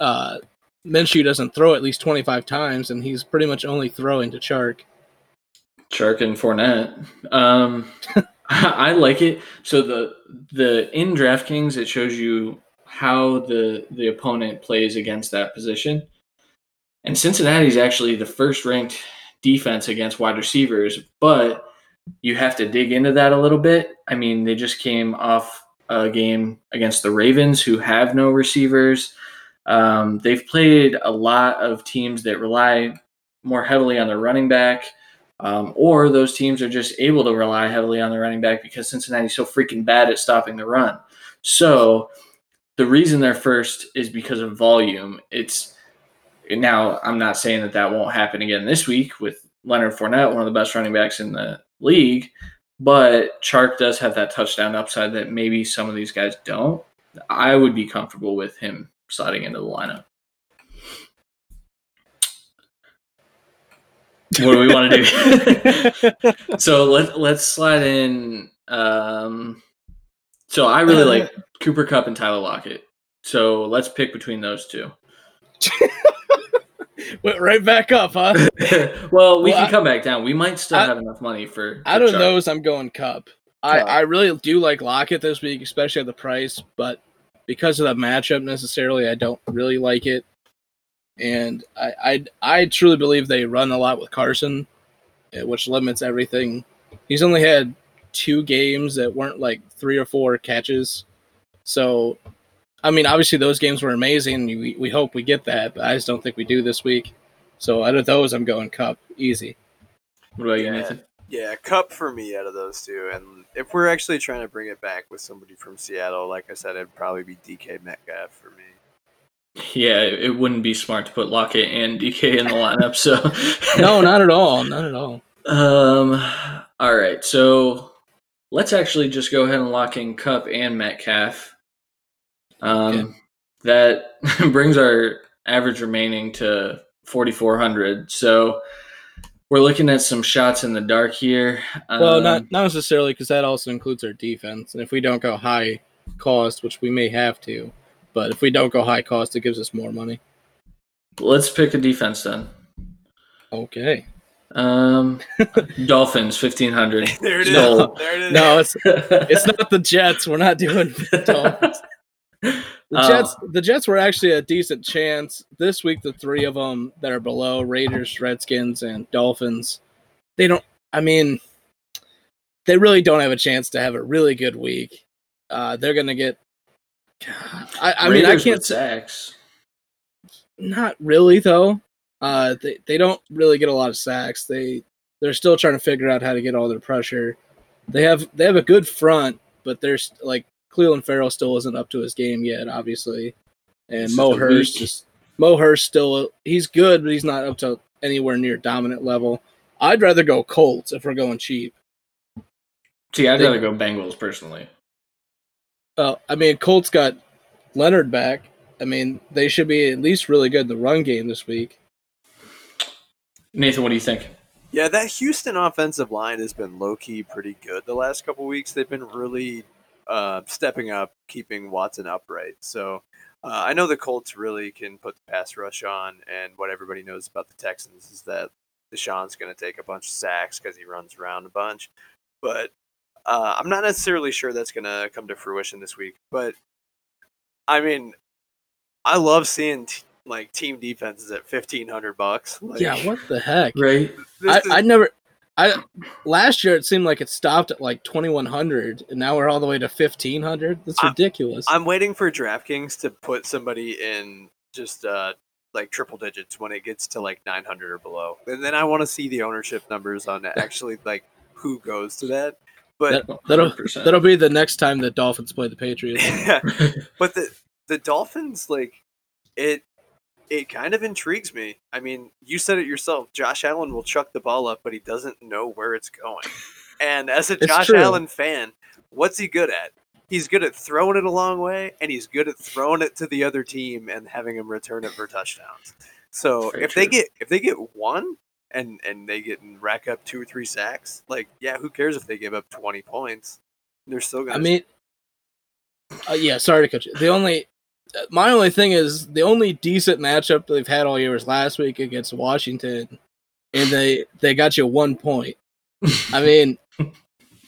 uh, Minshew doesn't throw at least 25 times, and he's pretty much only throwing to Chark. Chark and Fournette. Um, I like it. So the the in DraftKings it shows you how the the opponent plays against that position, and Cincinnati's actually the first ranked defense against wide receivers, but you have to dig into that a little bit. I mean, they just came off a game against the Ravens, who have no receivers. Um, they've played a lot of teams that rely more heavily on their running back, um, or those teams are just able to rely heavily on the running back because Cincinnati's so freaking bad at stopping the run. So the reason they're first is because of volume. It's now I'm not saying that that won't happen again this week with Leonard Fournette, one of the best running backs in the league, but Chark does have that touchdown upside that maybe some of these guys don't. I would be comfortable with him sliding into the lineup. What do we want to do? so let let's slide in. Um, so I really like Cooper Kupp and Tyler Lockett. So let's pick between those two. Went right back up, huh? well, we Well, can I- come back down. We might still I- have enough money for. Out for of Chark. those, I'm going Kupp. I, Kupp. I really do like Lockett this week, especially at the price, but because of the matchup necessarily, I don't really like it. And I, I, I truly believe they run a lot with Carson, eh, which limits everything. He's only had two games that weren't like three or four catches. So, I mean, obviously those games were amazing. We, we hope we get that, but I just don't think we do this week. So out of those, I'm going Kupp easy. What about you. Nathan? Yeah, Kupp for me out of those two. And if we're actually trying to bring it back with somebody from Seattle, like I said, it'd probably be DK Metcalf for me. Yeah, it it wouldn't be smart to put Lockett and DK in the lineup. So No, not at all. Not at all. Um. All right. So let's actually just go ahead and lock in Kupp and Metcalf. Um, Okay. that brings our average remaining to forty four hundred. So we're looking at some shots in the dark here. Well, Um, not not necessarily because that also includes our defense. And if we don't go high cost, which we may have to, but if we don't go high cost, it gives us more money. Let's pick a defense then. Okay. Um, Dolphins fifteen hundred. There it is. No. There it is. No, it's it's not the Jets. We're not doing Dolphins. The Oh. Jets, the Jets were actually a decent chance this week. The three of them that are below Raiders, Redskins, and Dolphins, they don't. I mean, they really don't have a chance to have a really good week. Uh, they're gonna get. I, I mean, I can't. sacks. Not really though. Uh, they they don't really get a lot of sacks. They they're still trying to figure out how to get all their pressure. They have they have a good front, but there's like Clelin Ferrell still isn't up to his game yet, obviously. And This Mo Hurst week. is Mo Hurst still he's good, but he's not up to anywhere near dominant level. I'd rather go Colts if we're going cheap. See, I'd They- rather go Bengals personally. Uh, I mean, Colts got Leonard back. I mean, they should be at least really good in the run game this week. Nathan, what do you think? Yeah, that Houston offensive line has been low key pretty good the last couple weeks. They've been really uh, stepping up, keeping Watson upright. So uh, I know the Colts really can put the pass rush on, and what everybody knows about the Texans is that Deshaun's going to take a bunch of sacks because he runs around a bunch. But uh, I'm not necessarily sure that's going to come to fruition this week. But I mean, I love seeing t- like team defenses at fifteen hundred bucks. Like, yeah, what the heck? Right? I, is- I never. I last year it seemed like it stopped at like twenty one hundred, and now we're all the way to fifteen hundred. That's ridiculous. I'm waiting for DraftKings to put somebody in just uh, like triple digits when it gets to like 900 or below, and then I want to see the ownership numbers on actually like who goes to that. But That- that'll 100%. that'll be the next time the Dolphins play the Patriots. but the the Dolphins like it it kind of intrigues me. I mean, you said it yourself. Josh Allen will chuck the ball up, but he doesn't know where it's going. And as a It's Josh true. Allen fan, what's he good at? He's good at throwing it a long way, and he's good at throwing it to the other team and having them return it for touchdowns. So Very if they get if they get one and and they get and rack up two or three sacks, like yeah, who cares if they give up twenty points? They're still gonna. I mean, uh, yeah. Sorry to cut you. The only my only thing is the only decent matchup they've had all year was last week against Washington, and they they got you one point. I mean,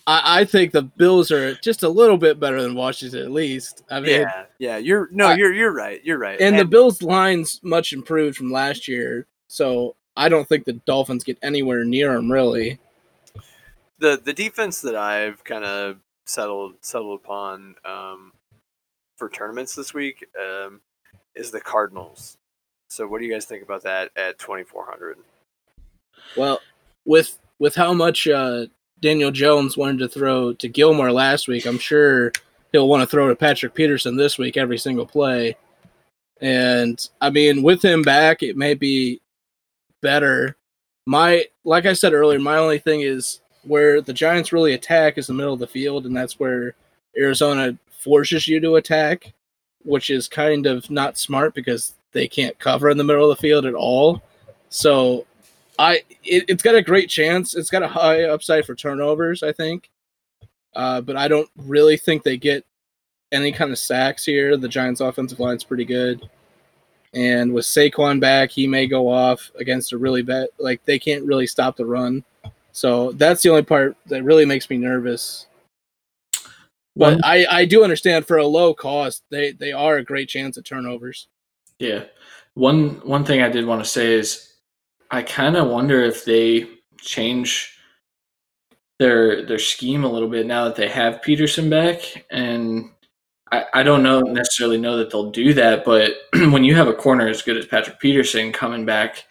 I, I think the Bills are just a little bit better than Washington at least. I mean, yeah, yeah. You're no, I- you're you're right. You're right. and the Bills' line's much improved from last year, so I don't think the Dolphins get anywhere near them really. the the defense that I've kind of settled settled upon um, for tournaments this week um, is the Cardinals. So, what do you guys think about that at twenty four hundred? Well, with with how much uh, Daniel Jones wanted to throw to Gilmore last week, I'm sure he'll want to throw to Patrick Peterson this week every single play. And I mean, with him back, it may be better. My like I said earlier, my only thing is where the Giants really attack is the middle of the field, and that's where Arizona forces you to attack, which is kind of not smart because they can't cover in the middle of the field at all. So I it, it's got a great chance. It's got a high upside for turnovers, I think. Uh, but I don't really think they get any kind of sacks here. The Giants' offensive line's pretty good, and with Saquon back, he may go off against a really bad. Like they can't really stop the run, so that's the only part that really makes me nervous. But One, I I do understand for a low cost, they they are a great chance at turnovers. yeah. One one thing I did want to say is I kind of wonder if they change their their scheme a little bit now that they have Peterson back and I, I don't know necessarily know that they'll do that, but when you have a corner as good as Patrick Peterson coming back,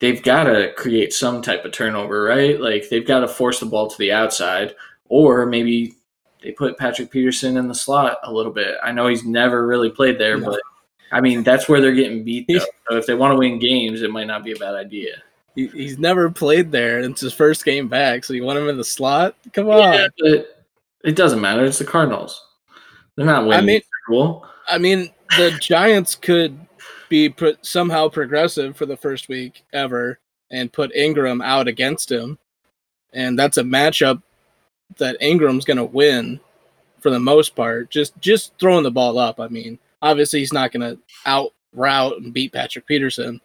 they've got to create some type of turnover, right? Like they've got to force the ball to the outside, or maybe they put Patrick Peterson in the slot a little bit. I know he's never really played there, No. but I mean that's where they're getting beat. Though. So if they want to win games, it might not be a bad idea. He, he's never played there. It's his first game back, so you want him in the slot? Come on. Yeah, but it doesn't matter. It's the Cardinals. They're not winning. I mean, cool. I mean, the Giants could be pro- somehow progressive for the first week ever and put Engram out against him, and that's a matchup that Engram's going to win for the most part. Just just throwing the ball up. I mean, obviously he's not going to out route and beat Patrick Peterson,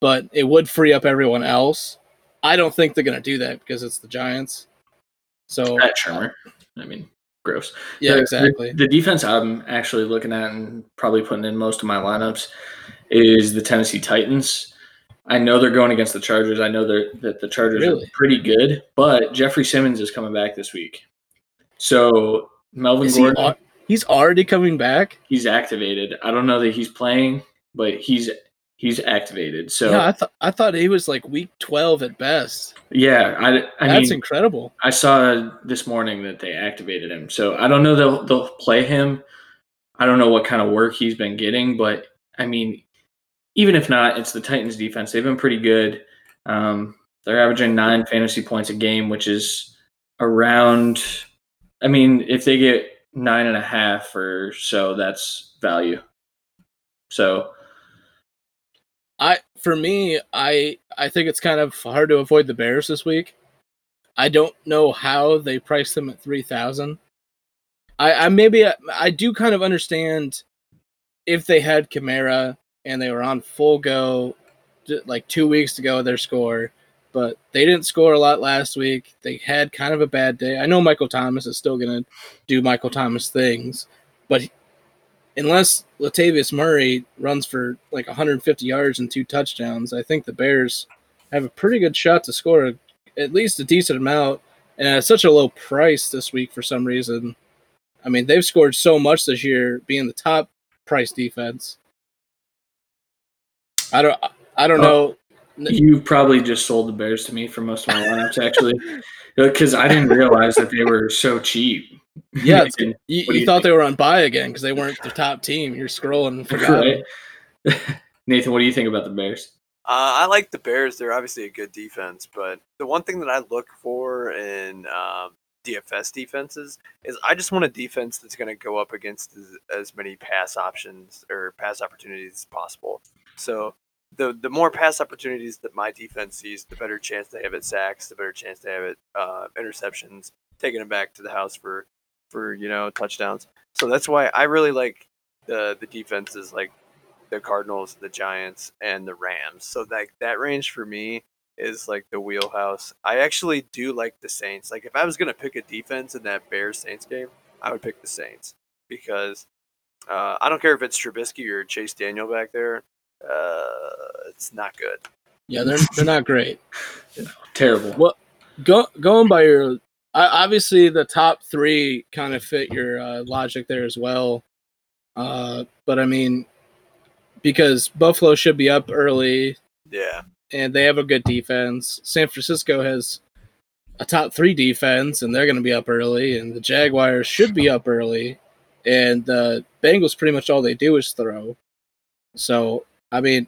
but it would free up everyone else. I don't think they're going to do that because it's the Giants. So Pat Shurmur. I mean, gross. yeah, The- exactly. The, the defense I'm actually looking at and probably putting in most of my lineups is the Tennessee Titans. I know they're going against the Chargers. I know that the Chargers Really? are pretty good, but Jeffery Simmons is coming back this week. So Melvin Is he Gordon, al- he's already coming back. he's activated. I don't know that he's playing, but he's he's activated. So yeah, I thought I thought he was like week twelve at best. Yeah, I, I That's mean, incredible. I saw this morning that they activated him. So I don't know they'll they'll play him. I don't know what kind of work he's been getting, but I mean, even if not, it's the Titans defense. They've been pretty good. Um, they're averaging nine fantasy points a game, which is around. I mean, if they get nine and a half or so, that's value. So I for me, I I think it's kind of hard to avoid the Bears this week. I don't know how they priced them at three thousand. I, I maybe I, I do kind of understand if they had Kamara and they were on full go, like two weeks to go their score, but they didn't score a lot last week. They had kind of a bad day. I know Michael Thomas is still gonna do Michael Thomas things, but unless Latavius Murray runs for like 150 yards and two touchdowns, I think the Bears have a pretty good shot to score at least a decent amount. And at such a low price this week for some reason. I mean, they've scored so much this year, being the top price defense. I don't, I don't Oh. know. you probably just sold the Bears to me for most of my lineups, actually, because I didn't realize that they were so cheap. Yeah, And- You, you you thought think? they were on bye again because they weren't the top team. You're scrolling and forgot. them. Right. Nathan, what do you think about the Bears? Uh, I like the Bears. They're obviously a good defense, but the one thing that I look for in um, DFS defenses is I just want a defense that's going to go up against as, as many pass options or pass opportunities as possible. So the the more pass opportunities that my defense sees, the better chance they have at sacks, the better chance they have at uh, interceptions, taking them back to the house for for you know touchdowns. So that's why I really like the the defenses like the Cardinals, the Giants, and the Rams. So that that range for me is like the wheelhouse. I actually do like the Saints. Like if I was gonna pick a defense in that Bears Saints game, I would pick the Saints because uh, I don't care if it's Trubisky or Chase Daniel back there. Uh, it's not good. Yeah, they're they're not great. Terrible. Well, go, going by your I- obviously the top three kind of fit your uh, logic there as well. Uh, but I mean, because Buffalo should be up early Yeah, and they have a good defense. San Francisco has a top three defense and they're going to be up early, and the Jaguars should be up early, and the Bengals pretty much all they do is throw. So I mean,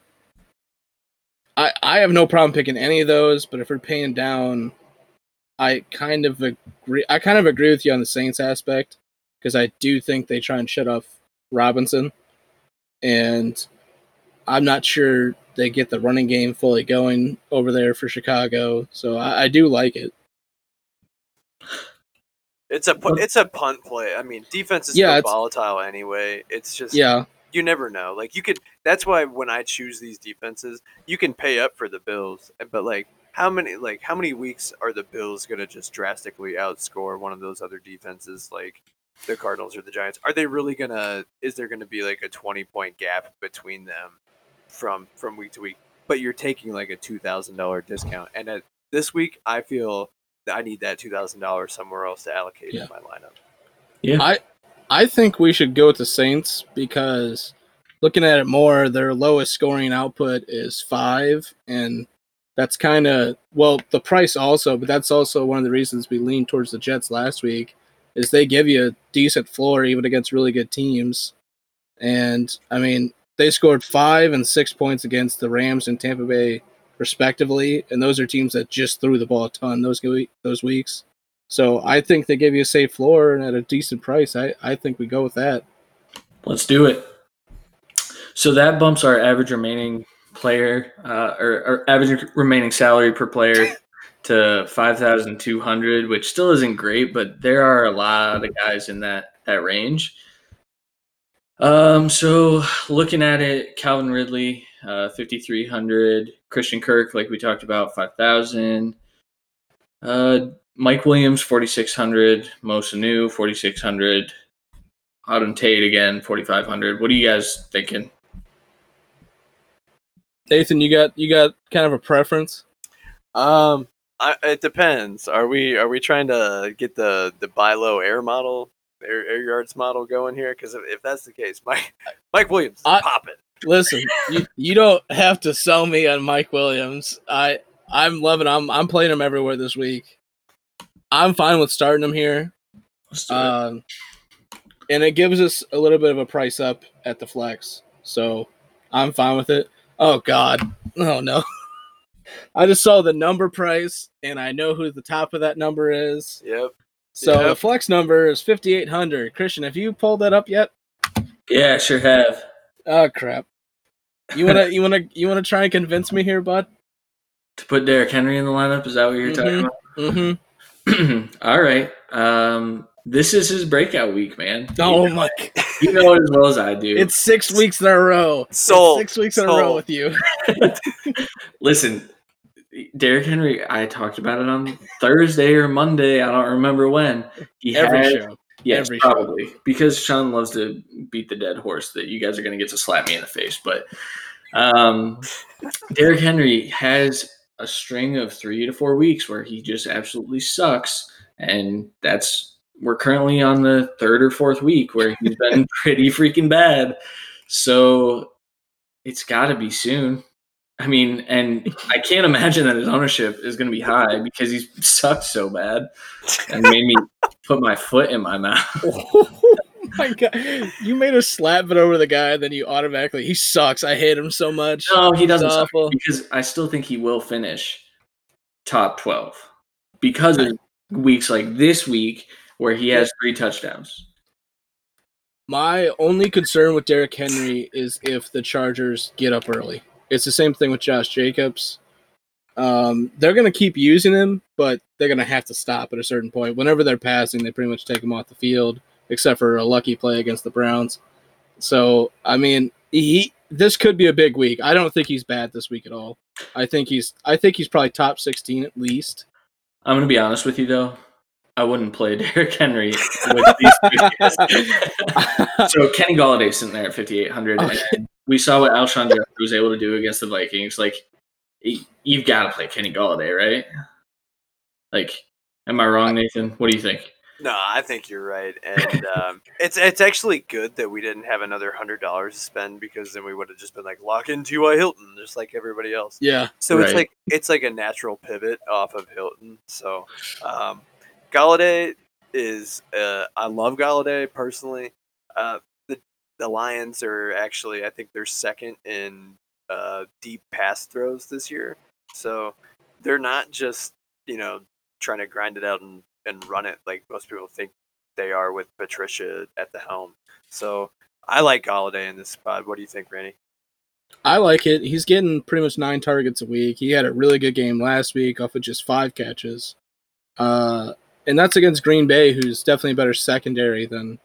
I I have no problem picking any of those, but if we're paying down, I kind of agree. I kind of agree with you on the Saints aspect because I do think they try and shut off Robinson, and I'm not sure they get the running game fully going over there for Chicago. So I, I do like it. it's a it's a punt play. I mean, defense is Yeah, so volatile anyway. It's just Yeah, you never know. Like you could. That's why when I choose these defenses, you can pay up for the Bills, but like how many like how many weeks are the Bills gonna just drastically outscore one of those other defenses like the Cardinals or the Giants? Are they really gonna? Is there gonna be like a twenty point gap between them from from week to week? But you're taking like a two thousand dollar discount, and at this week, I feel that I need that two thousand dollars somewhere else to allocate Yeah. in my lineup. Yeah. I I think we should go with the Saints because looking at it more, their lowest scoring output is five, and that's kind of well the price also, but that's also one of the reasons we leaned towards the Jets last week is they give you a decent floor even against really good teams, and I mean they scored five and six points against the Rams and Tampa Bay respectively, and those are teams that just threw the ball a ton those those weeks. So I think they give you a safe floor and at a decent price. I, I think we go with that. Let's do it. So that bumps our average remaining player uh, or, or average remaining salary per player to five thousand two hundred, which still isn't great, but there are a lot of guys in that that range. Um, so looking at it, Calvin Ridley, uh, fifty three hundred, Christian Kirk, like we talked about, five thousand. Uh, Mike Williams, forty six hundred, Mo Sanu, forty six hundred. Auden Tate again, 4,500. What are you guys thinking? Nathan, you got you got kind of a preference? Um, I, it depends. Are we are we trying to get the the buy low air model, air, air yards model going here? Because if, if that's the case, Mike Mike Williams, I- pop it. Listen, you, you don't have to sell me on Mike Williams. I I'm loving. I'm I'm playing him everywhere this week. I'm fine with starting him here. Let's do it. Um, and it gives us a little bit of a price up at the flex, so I'm fine with it. Oh God, oh no! I just saw the number price, and I know who the top of that number is. Yep. So Yep. the flex number is 5800. Christian, have you pulled that up yet? yeah, I sure have. Oh crap! You wanna you wanna you wanna try and convince me here, bud? To put Derrick Henry in the lineup, is that what you're talking about? Mm-hmm. All right. Um, this is his breakout week, man. Oh my! You know it as well as I do. It's six weeks in a row. It's Sold. six weeks in a row with you. Listen, Derrick Henry, I talked about it on Thursday or Monday. I don't remember when. He Every had- show. Yes, Every show. probably because Sean loves to beat the dead horse that you guys are going to get to slap me in the face. But um, Derrick Henry has a string of three to four weeks where he just absolutely sucks, and that's we're currently on the third or fourth week where he's been pretty freaking bad. So it's got to be soon. I mean, and I can't imagine that his ownership is going to be high because he's sucked so bad and made me put my foot in my mouth. oh my god! You made a slap it over the guy, then you automatically he sucks. I hate him so much. No, he doesn't suck because I still think he will finish top 12 because of weeks like this week where he has three touchdowns. My only concern with Derrick Henry is if the Chargers get up early. It's the same thing with Josh Jacobs. Um, they're going to keep using him, but they're going to have to stop at a certain point. Whenever they're passing, they pretty much take him off the field, except for a lucky play against the Browns. So I mean, he this could be a big week. I don't think he's bad this week at all. I think he's I think he's probably top sixteen at least. I'm gonna be honest with you though. I wouldn't play Derrick Henry with these two guys. so Kenny Golladay sitting there at 5,800. Okay. We saw what Alshon Jeffery was able to do against the Vikings. Like, you've got to play Kenny Golladay, right? Like, am I wrong, Nathan? What do you think? No, I think you're right, and um, it's it's actually good that we didn't have another hundred dollars to spend because then we would have just been like lock in T.Y. Hilton just like everybody else. yeah, So it's like it's like a natural pivot off of Hilton. So um, Golladay is uh, I love Golladay personally. Uh, the the Lions are actually I think they're second in uh, deep pass throws this year. So they're not just you know trying to grind it out and, and run it like most people think they are with Patricia at the helm. So I like Golladay in this spot. What do you think, Randy? I like it. He's getting pretty much nine targets a week. He had a really good game last week off of just five catches. Uh, and that's against Green Bay, who's definitely a better secondary than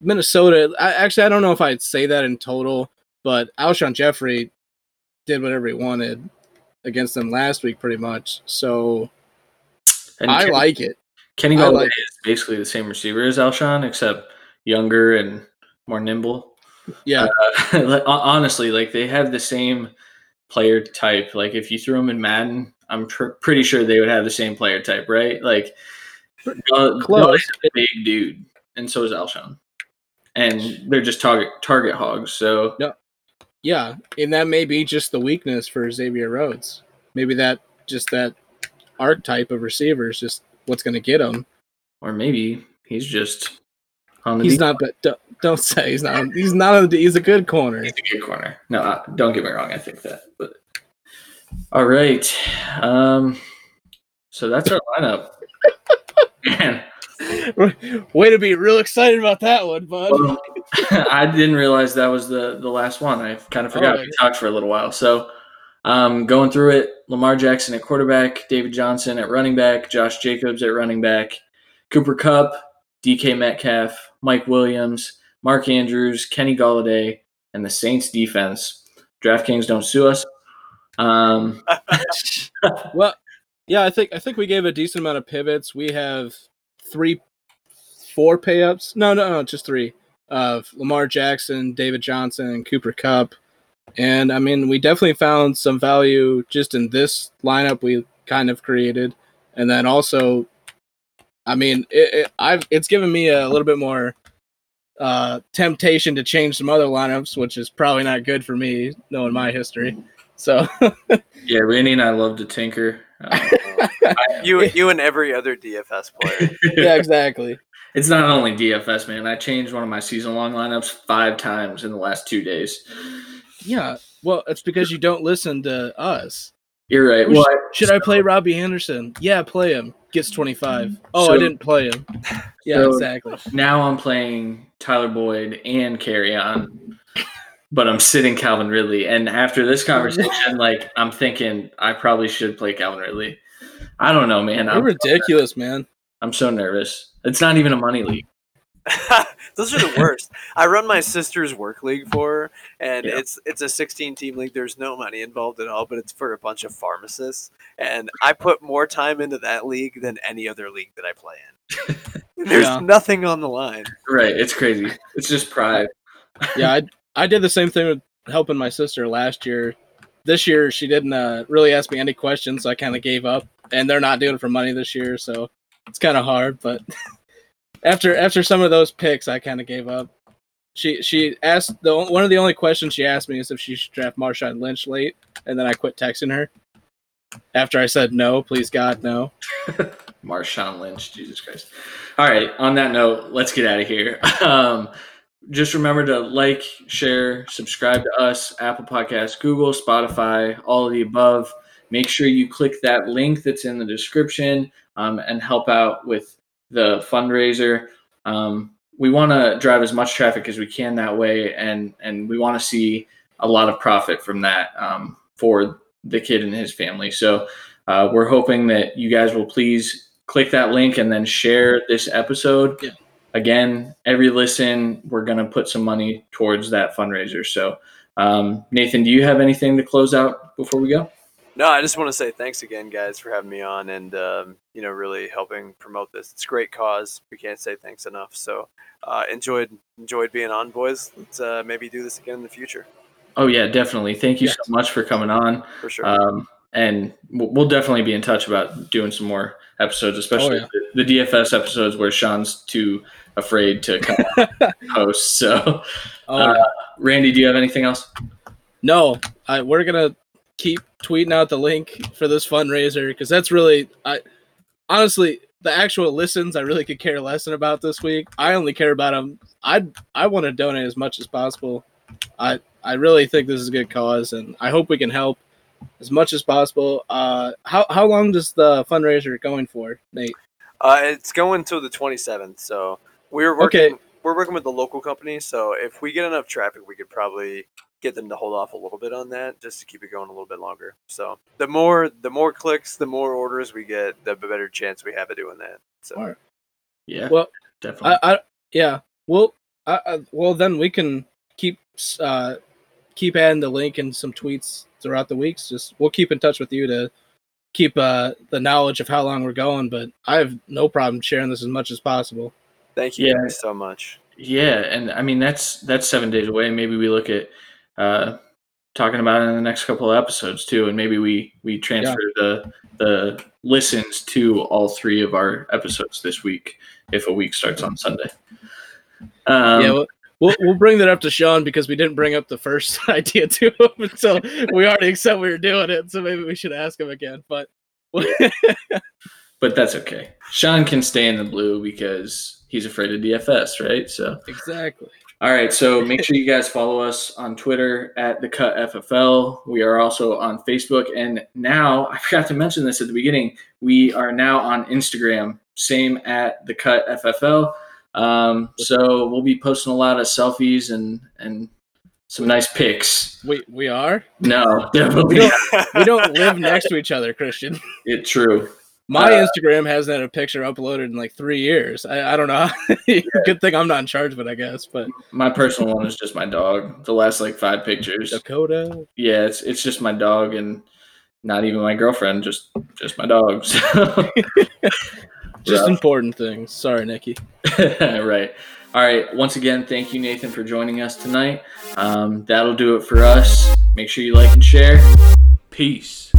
Minnesota. I, actually, I don't know if I'd say that in total, but Alshon Jeffery did whatever he wanted against them last week, pretty much. So And I Kenny, like it. Kenny Golladay like- is basically the same receiver as Alshon, except younger and more nimble. Yeah, uh, hon- honestly, like they have the same player type. Like if you threw them in Madden, I'm pr- pretty sure they would have the same player type, right? Like uh, Close. A big dude, and so is Alshon, and they're just target target hogs. So no. yeah, and that may be just the weakness for Xavier Rhodes. Maybe that just that archetype of receiver is just what's going to get him. or maybe he's just on the He's not, but don't, don't say he's not. He's not. On the, he's a good corner. He's a good corner. No, don't get me wrong. I think that. But all right. Um, so that's our lineup. Man, Way to be real excited about that one, bud. well, I didn't realize that was the the last one. I kind of forgot Oh, we talked for a little while. So, um, going through it: Lamar Jackson at quarterback, David Johnson at running back, Josh Jacobs at running back, Cooper Kupp, DK Metcalf, Mike Williams, Mark Andrews, Kenny Golladay, and the Saints defense. DraftKings don't sue us. Um, Well, yeah, I think I think we gave a decent amount of pivots. We have three, four payups. No, no, no, just three of Lamar Jackson, David Johnson, and Cooper Kupp. And I mean, we definitely found some value just in this lineup we kind of created, and then also, I mean, it, it, I've it's given me a little bit more uh, temptation to change some other lineups, which is probably not good for me knowing my history. So yeah, Randy and I love to tinker. Um, You you and every other DFS player. yeah, exactly. It's not only DFS, man. I changed one of my season long lineups five times in the last two days. Yeah, well, it's because you don't listen to us. You're right. Well, Should I play Robbie Anderson? Yeah, play him. Gets 25. Oh, I didn't play him. Yeah, So- exactly. now I'm playing Tyler Boyd and Kerryon, but I'm sitting Calvin Ridley. And after this conversation, like I'm thinking I probably should play Calvin Ridley. I don't know, man. You're I'm, ridiculous, man. I'm so nervous. It's not even a money league. Those are the worst. I run my sister's work league for her, and Yeah. it's it's a 16 team league. There's no money involved at all, but it's for a bunch of pharmacists. And I put more time into that league than any other league that I play in. There's Yeah. nothing on the line. Right. It's crazy. It's just pride. Yeah, I I did the same thing with helping my sister last year. This year, she didn't uh, really ask me any questions, so I kind of gave up. And they're not doing it for money this year, so it's kind of hard. But after after some of those picks, I kind of gave up. She she asked the one of the only questions she asked me is if she should draft Marshawn Lynch late, and then I quit texting her. After I said no, please God, no. Marshawn Lynch, Jesus Christ. All right, on that note, let's get out of here. Um, just remember to like, share, subscribe to us, Apple Podcasts, Google, Spotify, all of the above. Make sure you click that link that's in the description um, and help out with the fundraiser. Um, we want to drive as much traffic as we can that way, and and we want to see a lot of profit from that um, for the kid and his family. So uh, we're hoping that you guys will please click that link and then share this episode. Yeah. Again, every listen, we're going to put some money towards that fundraiser. So, um, Nathan, do you have anything to close out before we go? No, I just want to say thanks again, guys, for having me on and um, you know really helping promote this. It's a great cause. We can't say thanks enough. So uh, enjoyed enjoyed being on, boys. Let's uh, maybe do this again in the future. Oh yeah, definitely. Thank you Yes. so much for coming on. For sure. Um, and we'll definitely be in touch about doing some more episodes, especially yeah. the, the DFS episodes where Sean's too afraid to come host. So, Oh, uh, Randy, do you have anything else? No, I, we're gonna keep tweeting out the link for this fundraiser because that's really, I honestly, the actual listens I really could care less about this week. I only care about them. I I want to donate as much as possible. I I really think this is a good cause, and I hope we can help as much as possible. Uh, how how long does the fundraiser going for, Nate? Uh, it's going till the 27th. So we're working. Okay. We're working with the local company. So if we get enough traffic, we could probably get them to hold off a little bit on that, just to keep it going a little bit longer. So the more the more clicks, the more orders we get, the better chance we have of doing that. So Alright. Yeah, Well, definitely. I, I yeah. Well, I, I, well then we can keep uh keep adding the link and some tweets throughout the weeks. Just we'll keep in touch with you to keep uh the knowledge of how long we're going. But I have no problem sharing this as much as possible. thank you Yeah. guys so much. Yeah, and I mean that's that's seven days away. Maybe we look at uh, talking about it in the next couple of episodes too, and maybe we we transfer the the listens to all three of our episodes this week if a week starts on Sunday. Um, yeah, we'll, we'll we'll bring that up to Sean because we didn't bring up the first idea to him So we already accept we were doing it. So maybe we should ask him again. But but that's okay. Sean can stay in the blue because he's afraid of DFS, right? So. exactly. All right, so make sure you guys follow us on Twitter at the Cut FFL. We are also on Facebook, and now I forgot to mention this at the beginning. We are now on Instagram, same at the Cut FFL. Um, so we'll be posting a lot of selfies and and some nice pics. We we are. No, definitely We don't, we don't live next to each other, Christian. It's true. My Uh, Instagram hasn't had a picture uploaded in like three years. I, I don't know. Good thing I'm not in charge of it, I guess. But My personal one is just my dog. The last like five pictures. Dakota, Yeah, it's it's just my dog and not even my girlfriend, just just my dog. So. Just Rough. important things. Sorry, Nikki. right. All right. Once again, thank you, Nathan, for joining us tonight. Um, that'll do it for us. Make sure you like and share. Peace.